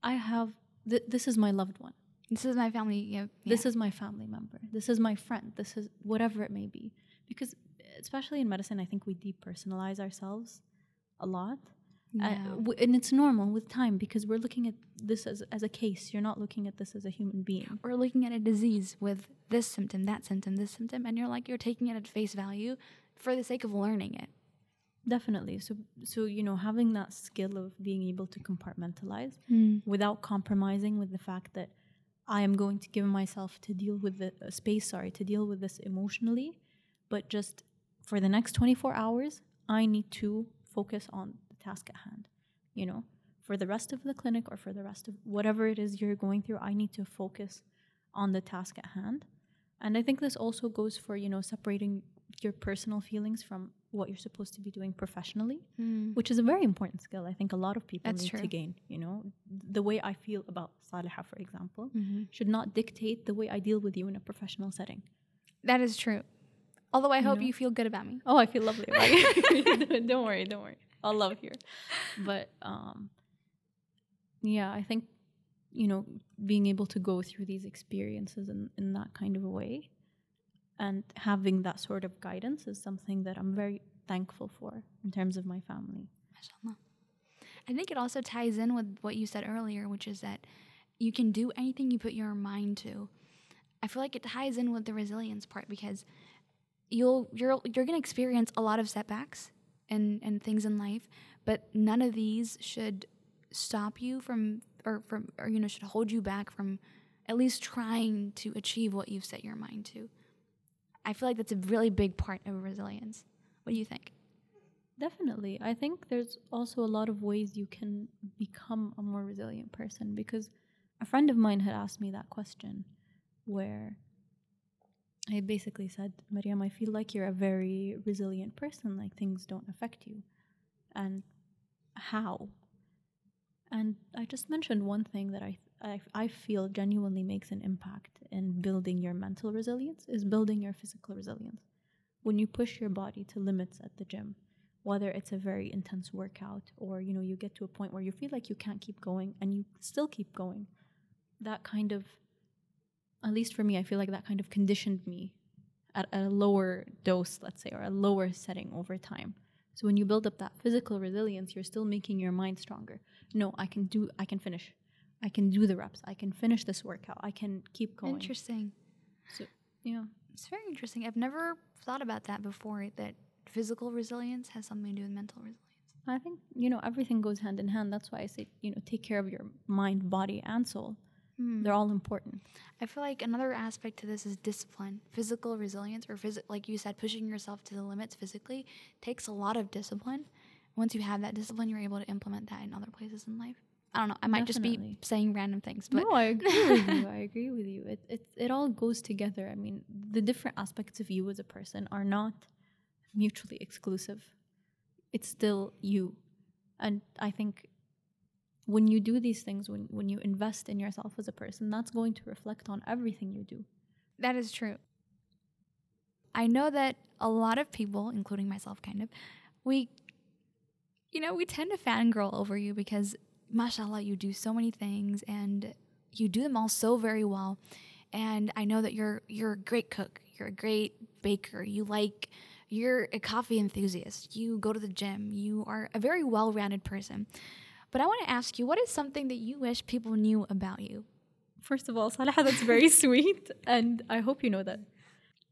I have, th- this is my loved one. This is my family. Yeah. This is my family member. This is my friend. This is whatever it may be. Because, especially in medicine, I think we depersonalize ourselves a lot. Uh, yeah. w- and it's normal with time because we're looking at this as, as a case. You're not looking at this as a human being. or looking at a disease with this symptom, that symptom, this symptom, and you're like you're taking it at face value for the sake of learning it. Definitely. So, so you know, having that skill of being able to compartmentalize Hmm. without compromising with the fact that I am going to give myself to deal with the uh, space, sorry, to deal with this emotionally, but just for the next 24 hours, I need to focus on task at hand. You know, for the rest of the clinic or for the rest of whatever it is you're going through, I need to focus on the task at hand. And I think this also goes for, you know, separating your personal feelings from what you're supposed to be doing professionally Hmm. which is a very important skill. I think a lot of people That's need true. to gain. You know, the way I feel about Saliha, for example, Mhm. should not dictate the way I deal with you in a professional setting. That is true. Although I You hope know? you feel good about me. Oh, I feel lovely about you. don't worry, don't worry. I'll love here. But um, yeah, I think you know being able to go through these experiences in, in that kind of a way and having that sort of guidance is something that I'm very thankful for in terms of my family. I think it also ties in with what you said earlier, which is that you can do anything you put your mind to. I feel like it ties in with the resilience part because you'll you're you're gonna experience a lot of setbacks and and things in life, but none of these should stop you from or from or you know should hold you back from at least trying to achieve what you've set your mind to. I feel like that's a really big part of resilience. What do you think? Definitely. I think there's also a lot of ways you can become a more resilient person because a friend of mine had asked me that question where I basically said, Maryam, I feel like you're a very resilient person, like things don't affect you. And how? And I just mentioned one thing that I, I, I feel genuinely makes an impact in building your mental resilience is building your physical resilience. When you push your body to limits at the gym, whether it's a very intense workout or you know you get to a point where you feel like you can't keep going and you still keep going that kind of at least for me i feel like that kind of conditioned me at, at a lower dose let's say or a lower setting over time So when you build up that physical resilience, you're still making your mind stronger. No, I can do I can finish. I can do the reps. I can finish this workout. I can keep going. Interesting. So yeah. It's very interesting. I've never thought about that before that physical resilience has something to do with mental resilience. I think, you know, everything goes hand in hand. That's why I say, you know, take care of your mind, body, and soul. Hmm. They're all important. I feel like another aspect to this is discipline. Physical resilience, or phys- like you said, pushing yourself to the limits physically takes a lot of discipline. Once you have that discipline, you're able to implement that in other places in life. I don't know. I might just be saying random things, but no, I agree with you. I agree with you. It, it it all goes together. I mean, the different aspects of you as a person are not mutually exclusive. It's still you, and I think when you do these things, when when you invest in yourself as a person, that's going to reflect on everything you do. that is true. I know that a lot of people, including myself, kind of, we, you know, we tend to fangirl over you because, mashallah, you do so many things and you do them all so very well. And I know that you're you're a great cook. You're a great baker. You like you're a coffee enthusiast. You go to the gym. You are a very well-rounded person. But I want to ask you, what is something that you wish people knew about you? First of all, Salah, that's very sweet, and I hope you know that.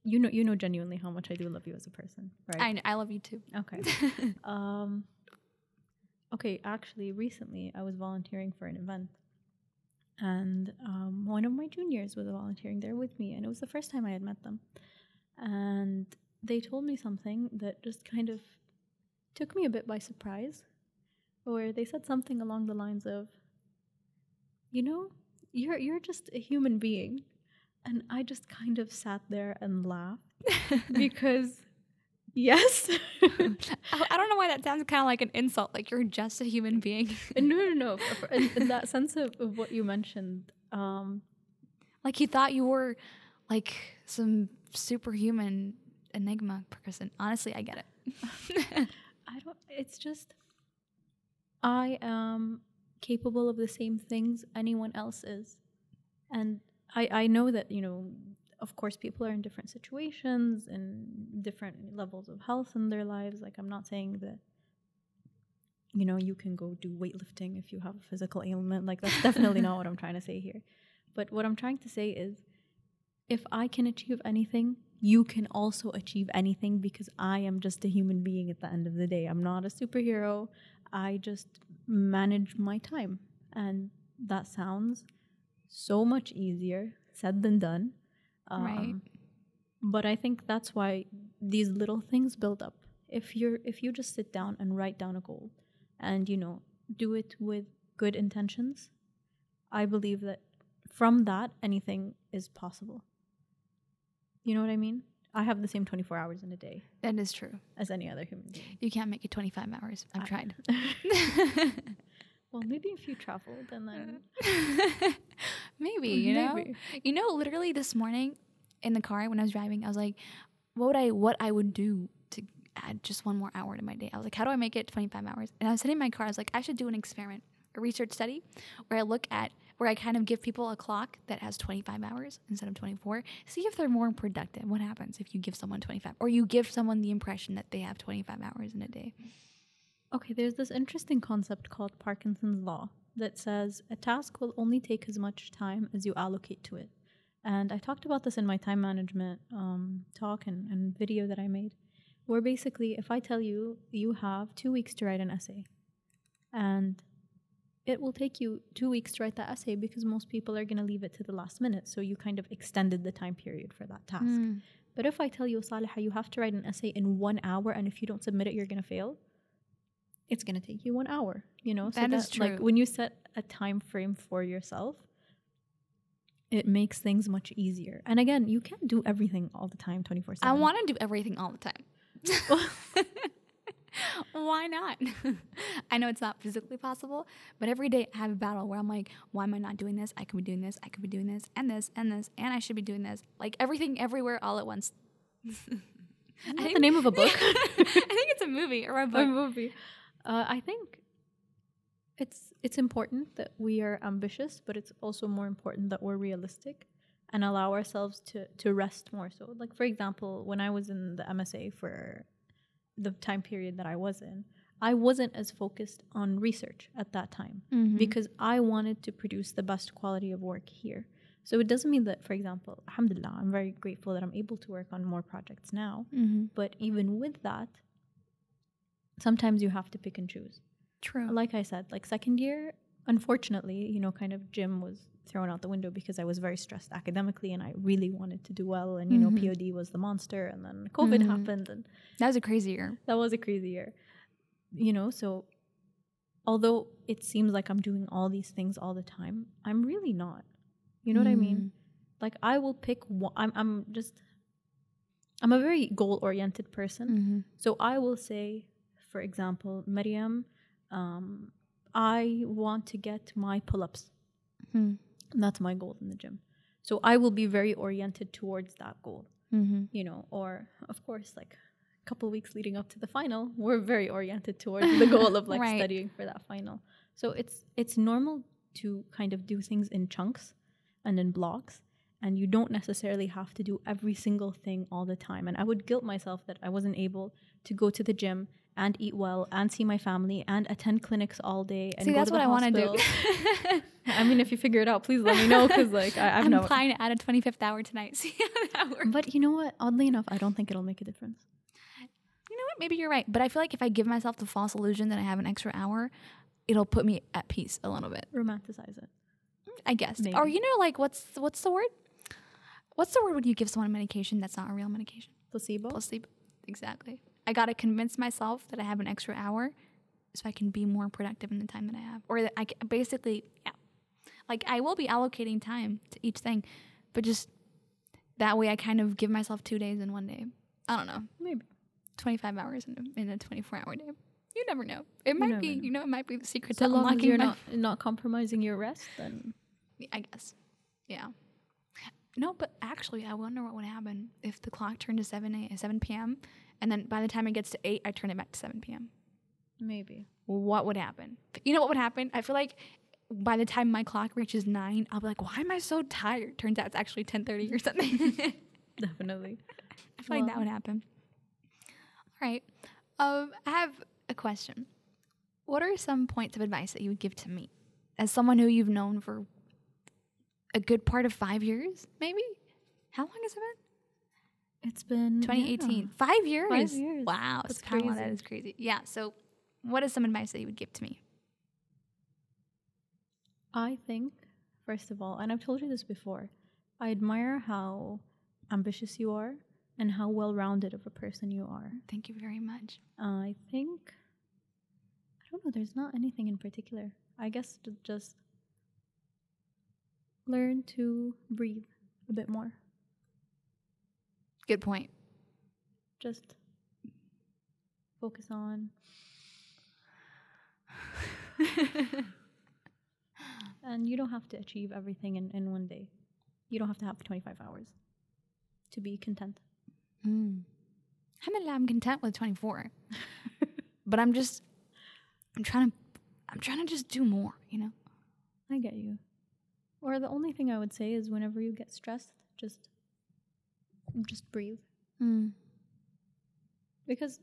You know, you know genuinely how much I do love you as a person, right? I, I love you too. Okay. um, okay, actually, recently I was volunteering for an event, and um, one of my juniors was volunteering there with me, and it was the first time I had met them. And they told me something that just kind of took me a bit by surprise, where they said something along the lines of, "You know, you're you're just a human being," and I just kind of sat there and laughed because. Yes. I I don't know why that sounds kind of like an insult. Like you're just a human being. no, no, no. In, in that sense of, of what you mentioned, um, like he thought you were like some superhuman enigma person. Honestly, I get it. I don't. It's just I am capable of the same things anyone else is, and I I know that you know. Of course, people are in different situations and different levels of health in their lives. Like, I'm not saying that, you know, you can go do weightlifting if you have a physical ailment. Like, that's definitely not what I'm trying to say here. But what I'm trying to say is if I can achieve anything, you can also achieve anything because I am just a human being at the end of the day. I'm not a superhero. I just manage my time. And that sounds so much easier said than done. Right. Um, But I think that's why these little things build up. If you're if you just sit down and write down a goal and you know do it with good intentions, I believe that from that anything is possible. You know what I mean? I have the same 24 hours in a day that is true. as any other human being. You can't make it 25 hours. I've I- tried. well, maybe if you traveled and then Maybe, you know? Maybe. You know, literally this morning in the car when I was driving, I was like, what would I what I would do to add just one more hour to my day? I was like, how do I make it 25 hours? And I was sitting in my car, I was like, I should do an experiment, a research study where I look at where I kind of give people a clock that has 25 hours instead of 24. See if they're more productive. What happens if you give someone 25 or you give someone the impression that they have 25 hours in a day? Okay, there's this interesting concept called Parkinson's Law that says a task will only take as much time as you allocate to it. And I talked about this in my time management um, talk and, and video that I made, where basically, if I tell you you have two weeks to write an essay, and it will take you two weeks to write that essay because most people are going to leave it to the last minute. So you kind of extended the time period for that task. Mm. But if I tell you, Saliha, you have to write an essay in one hour, and if you don't submit it, you're going to fail, it's going to take you one hour, you know? so That is Like true. when you set a time frame for yourself, it makes things much easier. And again, you can't do everything all the time, 24 7. I want to do everything all the time. Why not? I know it's not physically possible, but every day I have a battle where I'm like, why am I not doing this? I could be doing this, I could be doing this, and this, and this, and I should be doing this. Like everything everywhere all at once. Isn't that the name of a book? I think it's a movie or a a movie. Uh, I think it's it's important that we are ambitious, but it's also more important that we're realistic and allow ourselves to to rest more. So, like for example, when I was in the MSA for the time period that I was in, I wasn't as focused on research at that time Mhm. because I wanted to produce the best quality of work here. So it doesn't mean that, for example, alhamdulillah, I'm very grateful that I'm able to work on more projects now. Mhm. But even with that, sometimes you have to pick and choose. True. Like I said, like second year, unfortunately, you know, kind of gym was thrown out the window because I was very stressed academically and I really wanted to do well. And, you know, Mhm. POD was the monster and then COVID Mhm. happened and That was a crazy year. that was a crazy year. You know, so although it seems like I'm doing all these things all the time, I'm really not. You know what I Mm. mean? Like I will pick one I'm I'm just I'm a very goal oriented person. Mhm. So I will say, for example, Maryam, um, I want to get my pull ups. Mhm. That's my goal in the gym. So I will be very oriented towards that goal, Mhm. you know, or of course, like a couple weeks leading up to the final, we're very oriented towards the goal of like Right. studying for that final. So it's it's normal to kind of do things in chunks and in blocks and you don't necessarily have to do every single thing all the time. And I would guilt myself that I wasn't able to go to the gym and eat well and see my family and attend clinics all day and See, that's what I want to do. I mean, if you figure it out, please let me know because like I, I'm planning to add a 25th hour tonight. See how that works. But you know what? Oddly enough, I don't think it'll make a difference. You know what? Maybe you're right. But I feel like if I give myself the false illusion that I have an extra hour, it'll put me at peace a little bit. Romanticize it. I guess. Or you know, like what's what's the word? What's the word when you give someone a medication that's not a real medication? Placebo. Placebo. Exactly. I gotta convince myself that I have an extra hour, so I can be more productive in the time that I have, or that I can, basically, yeah, like I will be allocating time to each thing, but just that way I kind of give myself two days in one day. I don't know, Maybe. 25 hours in a, in a 24 hour day. You never know. It might be, know. you know, it might be the secret So to long as unlocking you're not not compromising your rest, then I guess. Yeah. No, but actually, I wonder what would happen if the clock turned to 7 a 7 p.m. and then by the time it gets to 8, I turn it back to 7 p.m. maybe. What would happen? You know what would happen? I feel like by the time my clock reaches 9, I'll be like, why am I so tired? Turns out it's actually 10.30 or something. Definitely. I feel like that would happen. All right. Um, I have a question. What are some points of advice that you would give to me as someone who you've known for a good part of five years, maybe? How long has it been? It's been 2018. yeah. Five years. Five years. Wow. That's subhanAllah, That crazy. is crazy. Yeah. So, what is some advice that you would give to me? I think, first of all, and I've told you this before, I admire how ambitious you are and how well rounded of a person you are. Thank you very much. I think, I don't know, there's not anything in particular. I guess just learn to breathe a bit more. Good point. Just focus on, and you don't have to achieve everything in, in one day. You don't have to have 25 hours to be content. Mm. Alhamdulillah, I'm content with 24. but I'm just, I'm trying to, I'm trying to just do more, you know? I get you. Or the only thing I would say is whenever you get stressed, just just breathe. Mm. Because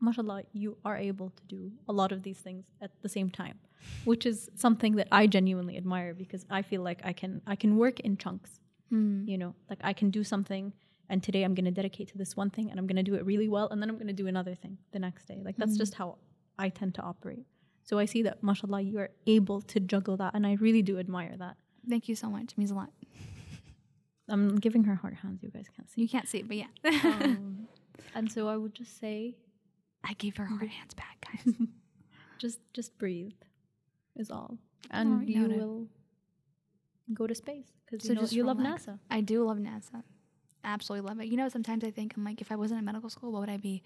mashallah, you are able to do a lot of these things at the same time, which is something that I genuinely admire because I feel like I can I can work in chunks. Mm. You know, like I can do something and today I'm going to dedicate to this one thing and I'm going to do it really well and then I'm going to do another thing the next day. Like that's Mhm. just how I tend to operate. So I see that mashallah you are able to juggle that and I really do admire that. Thank you so much. It means a lot. I'm giving her hard hands. You guys can't see. You can't see it, but yeah. Um, and so I would just say, I gave her hard hands back, guys. just just breathe, is all, and Alright, you noted. will go to space because So you know you love. NASA. I do love NASA. Absolutely love it. You know, sometimes I think I'm like, if I wasn't in medical school, what would I be?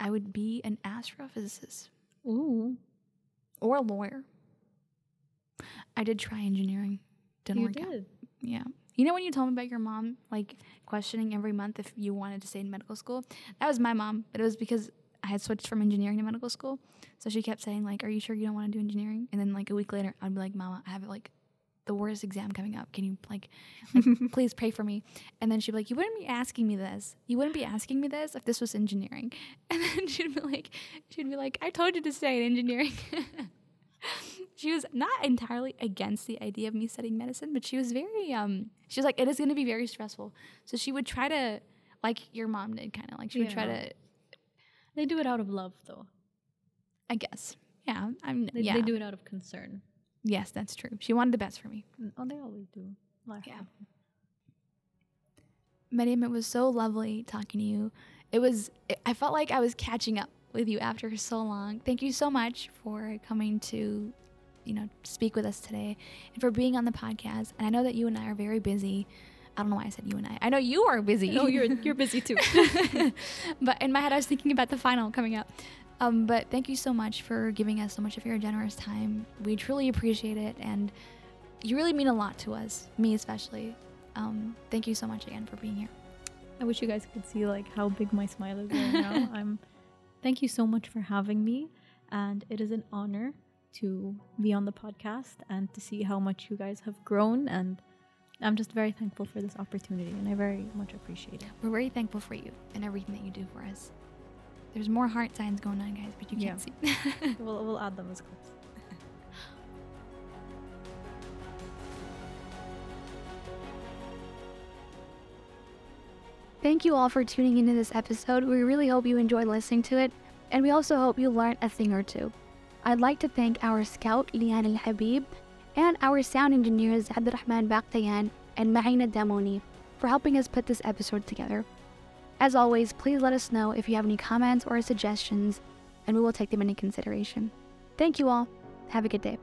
I would be an astrophysicist Ooh, or a lawyer. I did try engineering. Didn't you work out. Yeah. You know when you told me about your mom like questioning every month if you wanted to stay in medical school? That was my mom, but it was because I had switched from engineering to medical school. So she kept saying like, "Are you sure you don't want to do engineering?" And then like a week later, I'd be like, "Mama, I have it like the worst exam coming up. Can you like, like please pray for me? And then she'd be like, you wouldn't be asking me this. You wouldn't be asking me this if this was engineering. And then she'd be like, she'd be like, I told you to stay in engineering. she was not entirely against the idea of me studying medicine, but she was very um she was like, it is gonna be very stressful. So she would try to like your mom did kind of like she would try to They do it out of love, though. I guess. Yeah. I'm They, yeah. they do it out of concern. Yes, that's true. She wanted the best for me. Mm, Oh, they always do. Life Yeah. happens. It was so lovely talking to you. It was, I felt like I was catching up with you after so long. Thank you so much for coming to, you know, speak with us today and for being on the podcast. And I know that you and I are very busy. I don't know why I said you and I. I know you are busy. Oh, you're you're busy too. but in my head, I was thinking about the final coming up. Um, but thank you so much for giving us so much of your generous time. We truly appreciate it, and you really mean a lot to us, me especially. Um, thank you so much again for being here. I wish you guys could see like how big my smile is right now. I'm thank you so much for having me and it is an honor to be on the podcast and to see how much you guys have grown and I'm just very thankful for this opportunity and I very much appreciate it. We're very thankful for you and everything that you do for us. There's more heart signs going on, guys, but you can't see. We'll we'll add them as clips. Thank you all for tuning into this episode. We really hope you enjoyed listening to it, and we also hope you learned a thing or two. I'd like to thank our scout, Leanne Alhabib, and our sound engineers, Abdurrahman Bakhtayan and Mahina Damoni, for helping us put this episode together. As always, please let us know if you have any comments or suggestions, and we will take them into consideration. Thank you all. Have a good day.